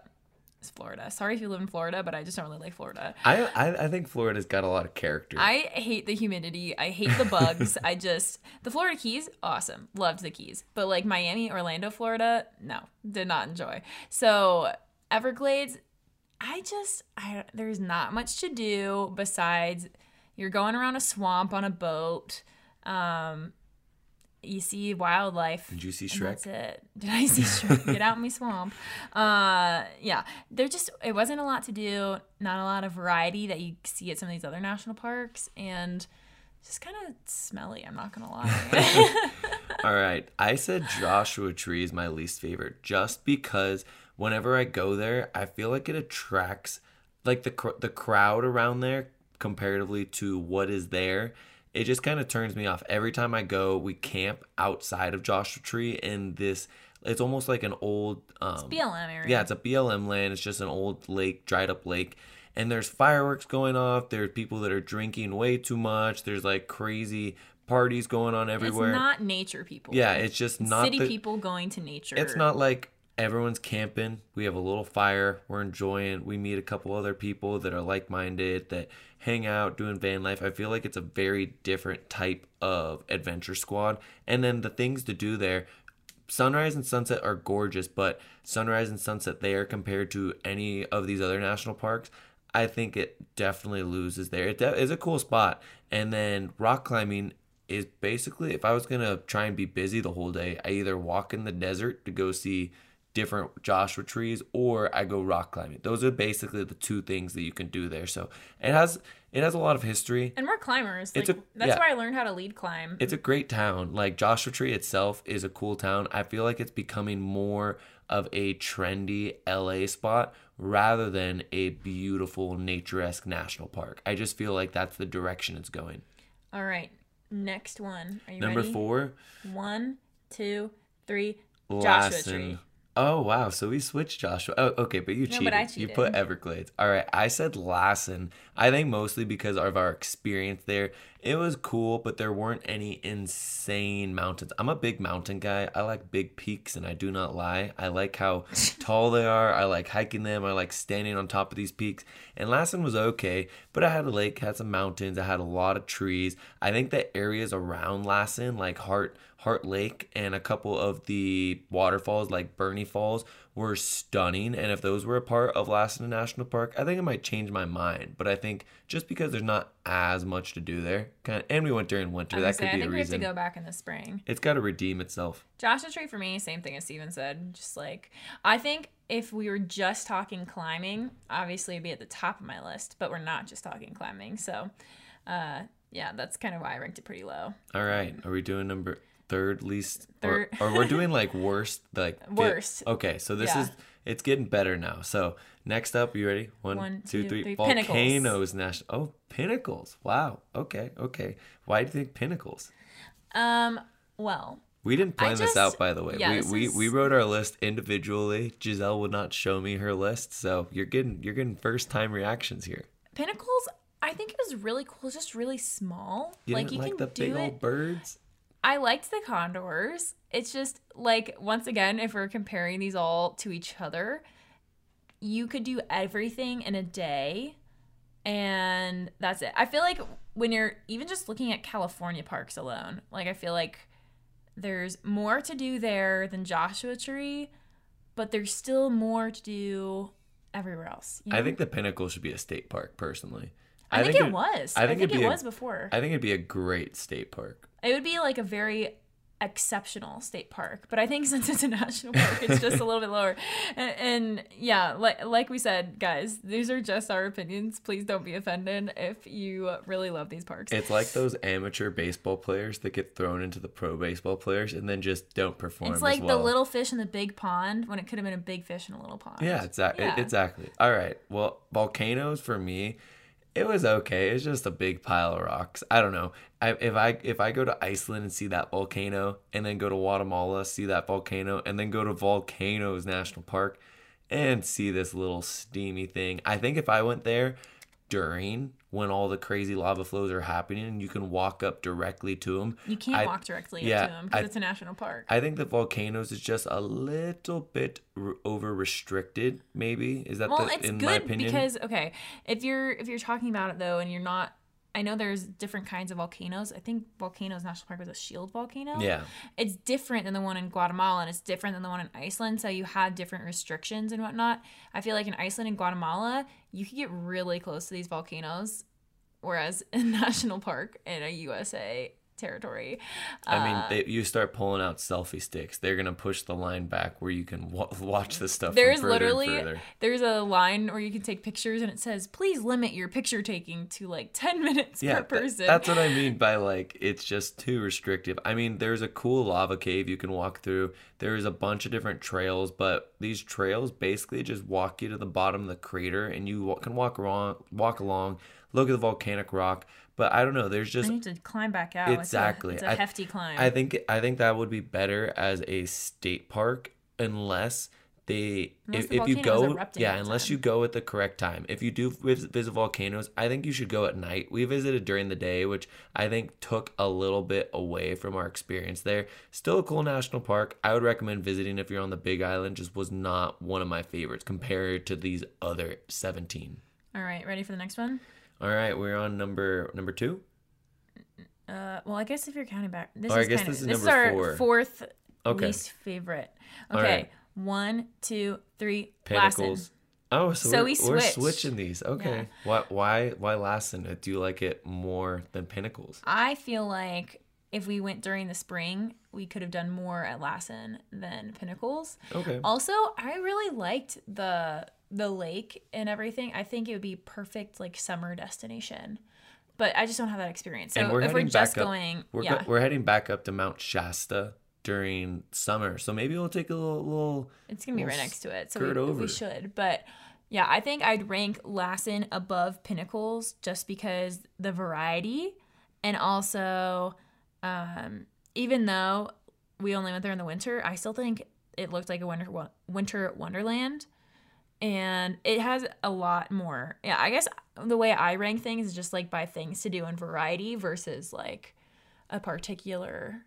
is Florida. Sorry if you live in Florida, but I just don't really like Florida. I, I I think Florida's got a lot of character. I hate the humidity. I hate the bugs. I just the Florida Keys, awesome. Loved the Keys. But like Miami, Orlando, Florida, no, did not enjoy. So Everglades, I just I there's not much to do besides you're going around a swamp on a boat. Um you see wildlife. Did you see Shrek? That's it. Did I see Shrek? Get out my swamp. Uh, yeah, there just it wasn't a lot to do. Not a lot of variety that you see at some of these other national parks, and just kind of smelly. I'm not gonna lie. All right. I said Joshua Tree is my least favorite just because whenever I go there, I feel like it attracts like the cr- the crowd around there comparatively to what is there. It just kind of turns me off. Every time I go, we camp outside of Joshua Tree in this it's almost like an old um BLM area. yeah, it's a BLM land. It's just an old lake, dried up lake. And there's fireworks going off. There's people that are drinking way too much. There's like crazy parties going on it's everywhere. not nature people. Yeah, it's just not city the, people going to nature. It's not like everyone's camping. We have a little fire. We're enjoying. We meet a couple other people that are like-minded that hang out doing van life. I feel like it's a very different type of adventure squad. And then the things to do there, sunrise and sunset are gorgeous, but sunrise and sunset there compared to any of these other national parks, I think it definitely loses there. It de- is a cool spot. And then rock climbing is basically if I was gonna try and be busy the whole day, I either walk in the desert to go see different Joshua trees or I go rock climbing. Those are basically the two things that you can do there. So it has it has a lot of history. and we're climbers. Like, It's a- that's yeah. where I learned how to lead climb. It's a great town. Like Joshua Tree itself is a cool town. I feel like it's becoming more of a trendy LA spot rather than a beautiful nature-esque national park. I just feel like that's the direction it's going. All right, next one. Are you ready? Number ready? 4, One, two, three. Joshua Lassen. Tree. Oh wow, so we switched Joshua. Oh, okay, but you No, cheated. but I cheated. You put Everglades. All right, I said Lassen. I think mostly because of our experience there. It was cool, but there weren't any insane mountains. I'm a big mountain guy. I like big peaks, and I do not lie. I like how tall they are. I like hiking them. I like standing on top of these peaks. And Lassen was okay, but I had a lake, had some mountains. I had a lot of trees. I think the areas around Lassen, like Hart. Heart Lake and a couple of the waterfalls like Burney Falls were stunning. And if those were a part of Lassen National Park, I think it might change my mind. But I think just because there's not as much to do there, kind of, and we went during winter, I, that could say, I be a think we have to go back in the spring. It's got to redeem itself. Joshua Tree for me, same thing as Steven said. Just like I think if we were just talking climbing, obviously it'd be at the top of my list, but we're not just talking climbing. So uh yeah, that's kind of why I ranked it pretty low. All right, are we doing number third least, or, Third. or we're doing like worst, like fi- Worst. Okay, so this Yeah. is it's getting better now. So next up, you ready? One, One, two, two, three. Volcanoes national. Oh, pinnacles. Wow. Okay. Okay. Why do you think pinnacles? Um well, We didn't plan this out, by the way. yeah, we, we, is- we wrote our list individually. Giselle would not show me her list, so you're getting you're getting first time reactions here. Pinnacles I think it was really cool, It's just really small. You like you like can the do big it. old birds? I liked the condors. It's just like once again, if we're comparing these all to each other, you could do everything in a day and that's it. I feel like when you're even just looking at California parks alone, like I feel like there's more to do there than Joshua Tree, but there's still more to do everywhere else. you I think the pinnacle should be a state park, personally. I, think, it, was. I think, it'd it be a- was before. I think it'd be a great state park. It would be like a very exceptional state park, but I think since it's a national park, it's just a little bit lower. And, and yeah, like like we said, guys, these are just our opinions. Please don't be offended if you really love these parks. It's like those amateur baseball players that get thrown into the pro baseball players and then just don't perform. It's like well. the little fish in the big pond when it could have been a big fish in a little pond. Yeah, exactly. Yeah. Exactly. All right. Well, volcanoes for me, it was okay. It's just a big pile of rocks. I don't know. I, if I if I go to Iceland and see that volcano, and then go to Guatemala see that volcano, and then go to Volcanoes National Park and see this little steamy thing, I think if I went there during when all the crazy lava flows are happening and you can walk up directly to them, You can't I- walk directly yeah, into them because it's a national park. I think the volcanoes is just a little bit over restricted. Maybe is that well, the, it's in good my opinion? because okay, if you're if you're talking about it though, and you're not, I know there's different kinds of volcanoes. I think Volcanoes National Park was a shield volcano. yeah, it's different than the one in Guatemala and it's different than the one in Iceland. So you have different restrictions and whatnot. I feel like in Iceland and Guatemala, you could get really close to these volcanoes, whereas in National Park in a USA territory, I mean, uh, they, you start pulling out selfie sticks. They're gonna push the line back where you can wa- watch the stuff. there's from further and literally there's a line where you can take pictures and it says please limit your picture taking to like 10 minutes yeah, per person. that's what I mean by like it's just too restrictive. I mean, there's a cool lava cave you can walk through. There's a bunch of different trails, but these trails basically just walk you to the bottom of the crater, and you can walk around, walk along, look at the volcanic rock. But I don't know. There's just I need to climb back out. Exactly. It's a, it's a I- hefty climb. I think I think that would be better as a state park unless they Unless if, the if you go yeah unless time. you go at the correct time. If you do vis- visit volcanoes, I think you should go at night. We visited during the day, which I think took a little bit away from our experience there. Still a cool national park. I would recommend visiting if you're on the Big Island. Just was not one of my favorites compared to these other 17. All right, ready for the next one? All right, we're on number number 2. Uh, well, I guess if you're counting back, this I is guess kind this of is this is our four. fourth Okay. least favorite. Okay, right. one, two, three. Pinnacles. Lassen. Oh, so, So we're, we we're switching these. Okay. Yeah. Why why why Lassen? Do you like it more than Pinnacles? I feel like if we went during the spring, we could have done more at Lassen than Pinnacles. Okay. Also, I really liked the the lake and everything. I think it would be perfect like summer destination. But I just don't have that experience. So and we're if we're heading just back up. going, we're, yeah, go- we're heading back up to Mount Shasta during summer. So maybe we'll take a little, little It's gonna be right next to it, so we, skirt we should. But yeah, I think I'd rank Lassen above Pinnacles just because the variety, and also, um, even though we only went there in the winter, I still think it looked like a winter winter wonderland, and it has a lot more. Yeah, I guess the way I rank things is just like by things to do and variety versus like a particular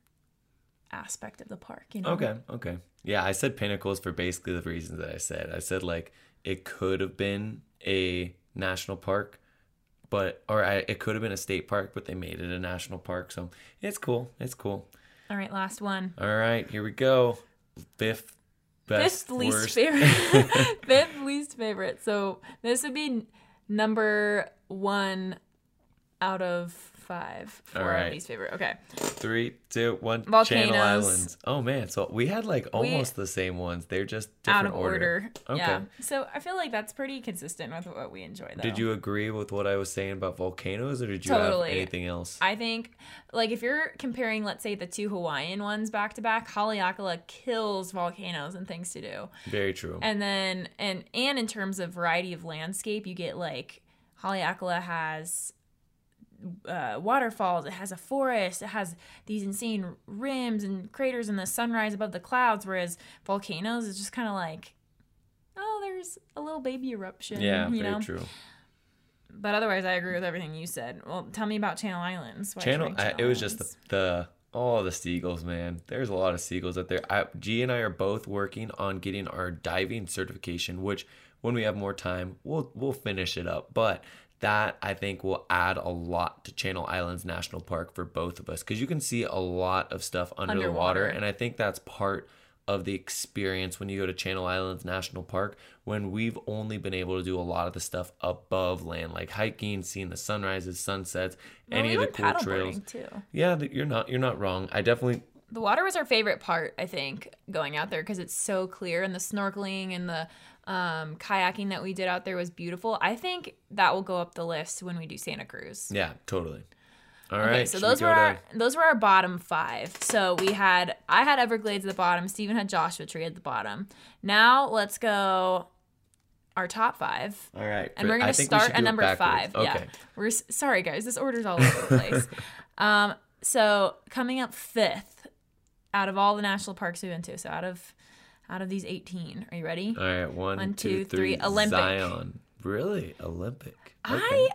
aspect of the park. You know? Okay, okay. Yeah, I said Pinnacles for basically the reasons that I said. I said like it could have been a national park, but or I, it could have been a state park, but they made it a national park. So it's cool. It's cool. All right, last one. All right, here we go. Fifth best, fifth least worst. favorite. fifth least favorite. So this would be number one out of five for All our right. least favorite. Okay. Three, two, one. Channel Volcanoes. Islands. Oh man, so we had like almost the same ones. They're just different out of order. Okay. Yeah. So I feel like that's pretty consistent with what we enjoy though. Did you agree with what I was saying about volcanoes, or did you Totally. have anything else? I think, like, if you're comparing, let's say, the two Hawaiian ones back to back, Haleakala kills volcanoes and things to do. Very true. And then, and and in terms of variety of landscape, you get like Haleakala has uh, waterfalls, it has a forest, it has these insane rims and craters and the sunrise above the clouds. Whereas volcanoes is just kind of like, oh, there's a little baby eruption. yeah, you very know. true. But otherwise, I agree with everything you said. Well, tell me about Channel Islands. Why'd you Channel. I, Channel it was just the the oh the seagulls, man. There's a lot of seagulls out there. I, G and I are both working on getting our diving certification, which when we have more time, we'll we'll finish it up. But that I think will add a lot to Channel Islands National Park for both of us because you can see a lot of stuff under the water, Underwater. and I think that's part of the experience when you go to Channel Islands National Park when we've only been able to do a lot of the stuff above land like hiking, seeing the sunrises, sunsets, Well, any we of the cool trails. too. Yeah, you're not you're not wrong. I definitely The water was our favorite part, I think, going out there because it's so clear and the snorkeling and the um, kayaking that we did out there was beautiful. I think that will go up the list when we do Santa Cruz. yeah, totally. All right, Okay, so should we those go were to- our those were our bottom five. So we had I had Everglades at the bottom, Steven had Joshua Tree at the bottom. Now let's go our top five. All right, And we're gonna we start should at number backwards. five. Yeah, Okay. we're sorry guys, this order's all over the place. um, so coming up fifth out of all the national parks we've been to, so out of out of these eighteen, are you ready? All right, one, One, two, two, three, three. Olympic. Zion. Really, Olympic. I, Okay.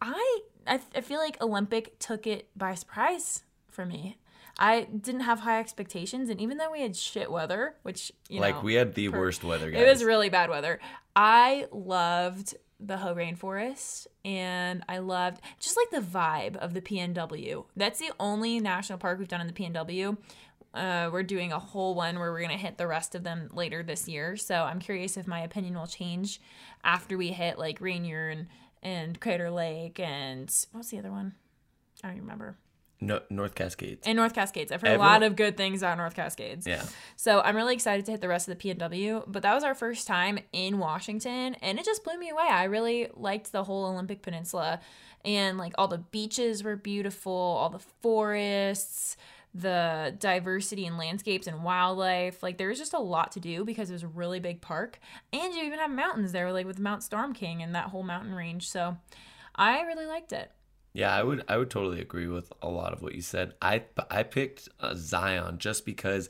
I, I, I feel like Olympic took it by surprise for me. I didn't have high expectations, and even though we had shit weather, which you know. like know, we had the per- worst weather, guys. It was really bad weather. I loved the Hoh Rainforest and I loved just like the vibe of the PNW. That's the only national park we've done in the PNW. Uh, we're doing a whole one where we're going to hit the rest of them later this year. So I'm curious if my opinion will change after we hit like Rainier and, and Crater Lake and what's the other one? I don't even remember. no, North Cascades. And North Cascades. I've heard Everyone- a lot of good things about North Cascades. yeah, So I'm really excited to hit the rest of the PNW, but that was our first time in Washington and it just blew me away. I really liked the whole Olympic Peninsula and like all the beaches were beautiful, all the forests, the diversity in landscapes and wildlife. Like there was just a lot to do because it was a really big park. And you even have mountains there like with Mount Storm King and that whole mountain range. So I really liked it. yeah. I would I would totally agree with a lot of what you said. I I picked uh, Zion just because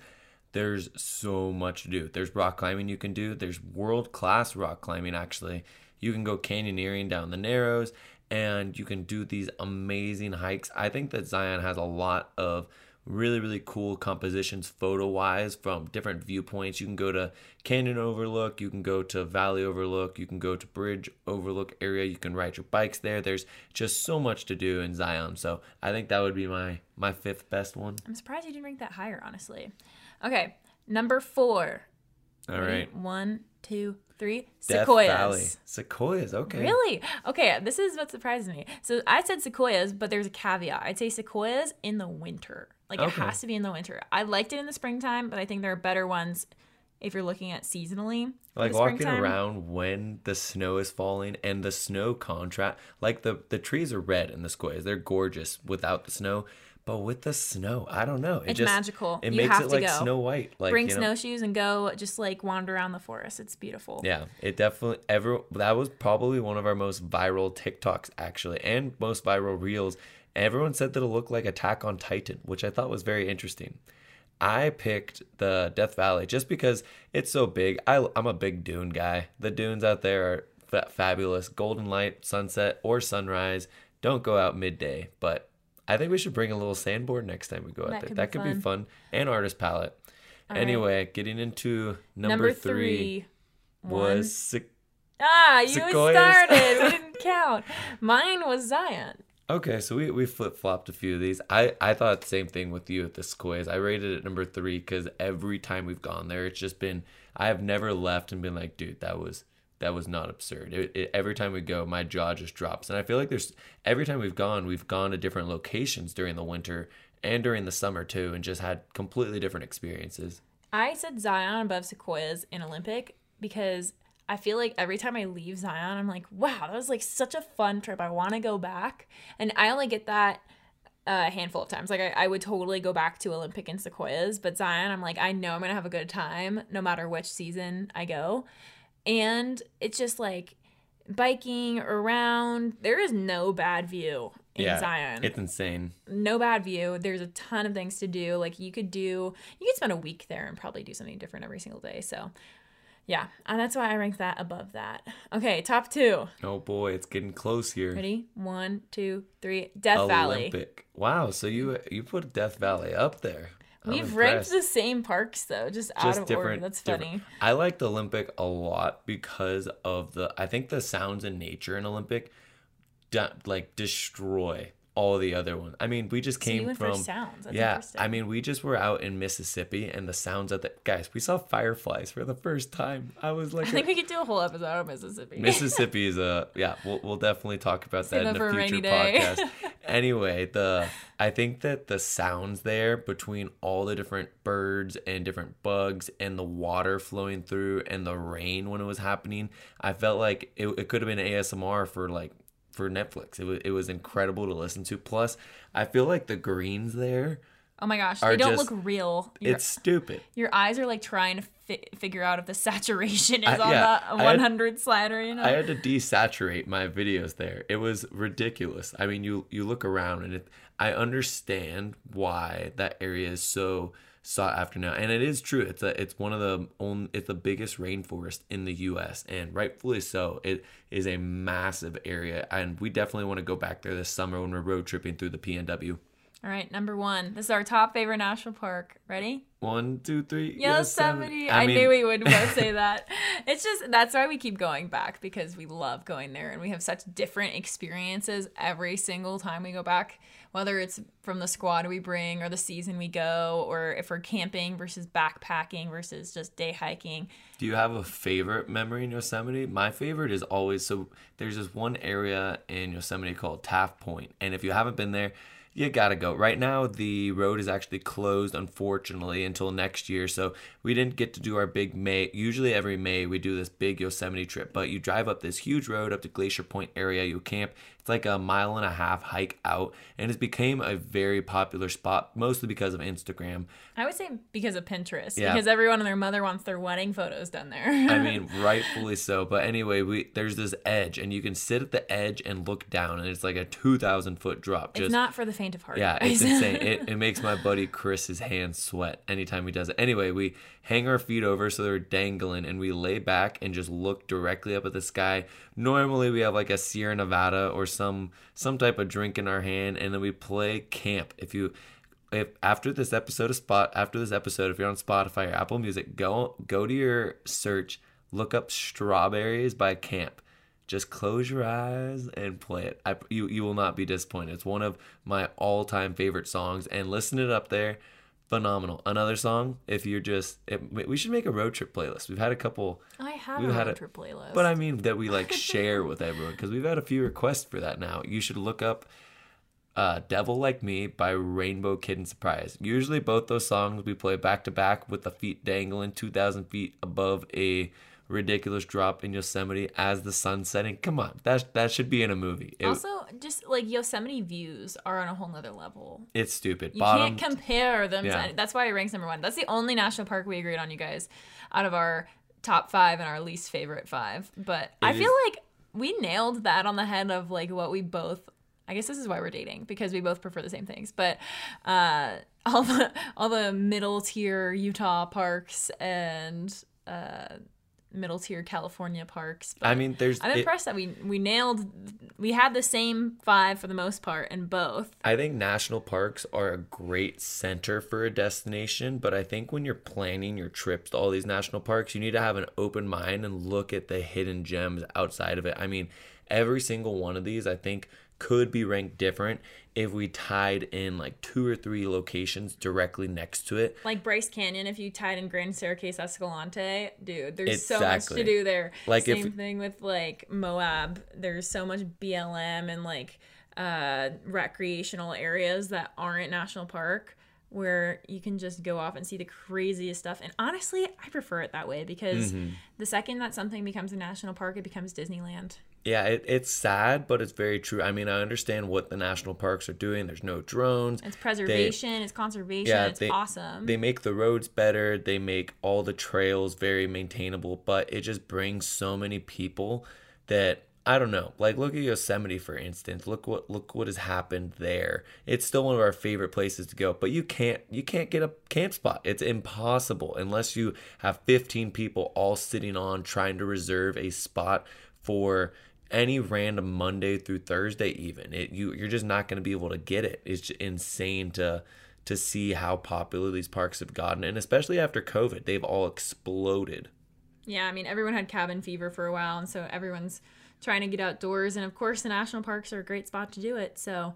there's so much to do. There's rock climbing you can do. There's world class rock climbing actually. You can go canyoneering down the Narrows and you can do these amazing hikes. I think that Zion has a lot of really really cool compositions photo wise from different viewpoints you can go to canyon overlook you can go to valley overlook you can go to bridge overlook area you can ride your bikes there there's just so much to do in zion so i think that would be my my fifth best one I'm surprised you didn't rank that higher, honestly. Okay, number four. all right One, two, three. Death Sequoias. Valley. sequoias okay Really? Okay, this is what surprised me. So I said sequoias, but there's a caveat. I'd say sequoias in the winter. Like it has to be in the winter. I liked it in the springtime, but I think there are better ones if you're looking at seasonally. like walking around when the snow is falling and the snow contrast like the the trees are red in the sequoias they're gorgeous without the snow but with the snow i don't know it It's just magical. it You makes have it to like go. snow white like Bring you know, snowshoes and go just like wander around the forest. It's beautiful. yeah it definitely ever that was probably one of our most viral tiktoks actually and most viral reels everyone said that it looked like attack on titan which i thought was very interesting I picked the Death Valley just because it's so big. I, I'm a big dune guy. The dunes out there are fa- fabulous. Golden light, sunset, or sunrise. Don't go out midday, but I think we should bring a little sandboard next time we go out That there. could that could be fun. And artist palette. right. anyway, getting into number, Number three, three. Was Ah, you Sequoias. started. we didn't count. Mine was Zion. Okay, so we, we flip flopped a few of these. I, I thought same thing with you at the Sequoias. I rated it number three because every time we've gone there, it's just been I have never left and been like, dude, that was that was not absurd. It, it, every time we go, my jaw just drops, and I feel like there's every time we've gone, we've gone to different locations during the winter and during the summer too, and just had completely different experiences. I said Zion above Sequoias in Olympic because I feel like every time I leave Zion, I'm like, wow, that was like such a fun trip. I want to go back. And I only get that a handful of times. Like, I, I would totally go back to Olympic and Sequoias, but Zion, I'm like, I know I'm going to have a good time no matter which season I go. And it's just like biking around, there is no bad view in yeah, Zion it's insane. no bad view. There's a ton of things to do. Like you could do, you could spend a week there and probably do something different every single day. So, yeah, and that's why I rank that above that. Okay, top two. Oh boy, it's getting close here. Ready? One, two, three. Death Valley. Olympic. Wow, so you you put Death Valley up there. I'm We've ranked the same parks though, just, out just of different. order. That's different- funny. I liked Olympic a lot because of the. I think the sounds in nature in Olympic, like destroy all the other ones. I mean, we just So came went from for sounds. That's yeah. interesting. I mean, we just were out in Mississippi, and the sounds of the guys. We saw fireflies for the first time. I was like, I think we could do a whole episode on Mississippi. Mississippi is a yeah. We'll we'll definitely talk about Save that in a a future podcast. anyway, the I think that the sounds there between all the different birds and different bugs and the water flowing through and the rain when it was happening, I felt like it, it could have been ASMR for like for Netflix. It was it was incredible to listen to. Plus, I feel like the greens there. oh my gosh, they don't just- look real. Your, It's stupid. your eyes are like trying to fi- figure out if the saturation is I- on yeah, the I had- 100 slider. You know. I had to desaturate my videos there. It was ridiculous. I mean, you you look around and it, I understand why that area is so sought after now, and it is true. It's a it's one of the only it's the biggest rainforest in the U.S. and rightfully so. It is a massive area, and we definitely want to go back there this summer when we're road tripping through the PNW. All right, number one. This is our top favorite national park. Ready? One, two, three. Yosemite. I, mean, knew we would both say that. It's just that's why we keep going back because we love going there and we have such different experiences every single time we go back. Whether it's from the squad we bring or the season we go, or if we're camping versus backpacking versus just day hiking. Do you have a favorite memory in Yosemite? My favorite is always so there's this one area in Yosemite called Taft Point, and if you haven't been there, you gotta go. Right now, the road is actually closed, unfortunately, until next year. So we didn't get to do our big May. Usually, every May we do this big Yosemite trip, but you drive up this huge road up to Glacier Point area. You camp. It's like a mile and a half hike out, and it's became a very popular spot, mostly because of Instagram. I would say because of Pinterest, Yeah. because everyone and their mother wants their wedding photos done there. I mean, rightfully so. But anyway, we there's this edge, and you can sit at the edge and look down, and it's like a two thousand foot drop. it's Just not for the faint of heart. yeah, it's insane. It, it makes my buddy Chris's hands sweat anytime he does it. Anyway, we hang our feet over so they're dangling, and we lay back and just look directly up at the sky. Normally, we have like a Sierra Nevada or some some type of drink in our hand, and then we play Caamp. If you if after this episode of spot after this episode if you're on spotify or apple music go go to your search look up strawberries by Caamp. Just close your eyes and play it. I, you, you will not be disappointed. It's one of my all-time favorite songs and listen it up there phenomenal another song if you're just it, we should make a road trip playlist we've had a couple I have We've a had road a- trip playlist. but I mean that we like share with everyone because we've had a few requests for that now. You should look up uh, "Devil Like Me" by Rainbow Kitten Surprise. Usually, both those songs we play back to back with the feet dangling two thousand feet above a ridiculous drop in Yosemite as the sun setting. Come on, that that should be in a movie. It- also, just like Yosemite views are on a whole nother level. it's stupid. You Bottom. can't compare them. Yeah. To that's why it ranks number one. That's the only national park we agreed on, you guys, out of our top five and our least favorite five. But I It feel is- like we nailed that on the head of like what we both. I guess this is why we're dating because we both prefer the same things. But uh, all the all the middle tier Utah parks and uh, middle tier California parks. But I mean, there's. I'm it- impressed that we we nailed. We had the same five for the most part in both. I think national parks are a great center for a destination, but I think when you're planning your trips to all these national parks, you need to have an open mind and look at the hidden gems outside of it. I mean, every single one of these, I think could be ranked different if we tied in like two or three locations directly next to it. Like Bryce Canyon, if you tied in Grand Staircase Escalante, dude, there's so much to do there. Like, if- Same thing with like Moab. There's so much BLM and like uh, recreational areas that aren't national park where you can just go off and see the craziest stuff. And honestly, I prefer it that way because Mm-hmm. the second that something becomes a national park, it becomes Disneyland. Yeah, it, it's sad, but it's very true. I mean, I understand what the national parks are doing. There's no drones. It's preservation, it's conservation, Yeah, it's they- awesome. They make the roads better. They make all the trails very maintainable, but it just brings so many people that I don't know. Like look at Yosemite for instance. Look what look what has happened there. It's still one of our favorite places to go, but you can't you can't get a camp spot. It's impossible unless you have 15 people all sitting on trying to reserve a spot for any random Monday through Thursday even. It you you're just not going to be able to get it. It's insane to to see how popular these parks have gotten and especially after COVID, they've all exploded. Yeah, I mean, everyone had cabin fever for a while, and so everyone's trying to get outdoors. And of course, the national parks are a great spot to do it. So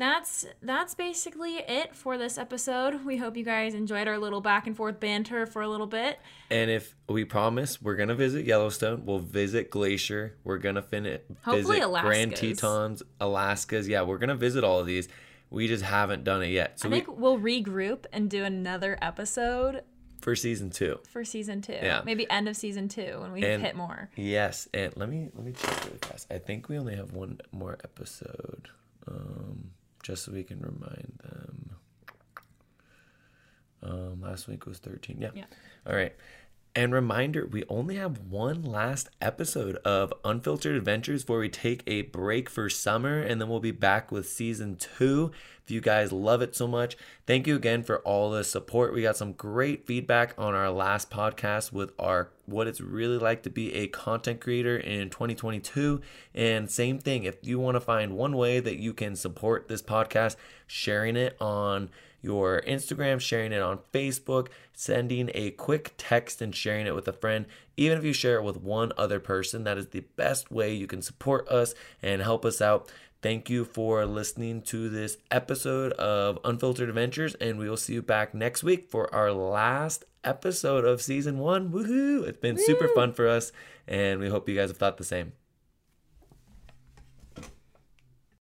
that's that's basically it for this episode. We hope you guys enjoyed our little back and forth banter for a little bit. And if we promise we're gonna visit Yellowstone, we'll visit Glacier. We're gonna fin- Hopefully visit Grand Tetons, Alaska's. Yeah, we're gonna visit all of these. We just haven't done it yet. So I we think we'll regroup and do another episode for season two. for season two. Yeah. Maybe end of season two when we And- hit more. Yes, and let me let me check really fast. I think we only have one more episode, um, just so we can remind them. Um, last week was thirteen. Yeah. Yeah. All right. And reminder, we only have one last episode of Unfiltered Adventures where we take a break for summer and then we'll be back with season two. If you guys love it so much, thank you again for all the support. We got some great feedback on our last podcast with our what it's really like to be a content creator in 2022. And same thing, if you want to find one way that you can support this podcast, sharing it on your Instagram, sharing it on Facebook, sending a quick text and sharing it with a friend. Even if you share it with one other person, that is the best way you can support us and help us out. Thank you for listening to this episode of Unfiltered Adventures, and we will see you back next week for our last episode of season one. Woohoo! It's been super fun for us, and we hope you guys have thought the same.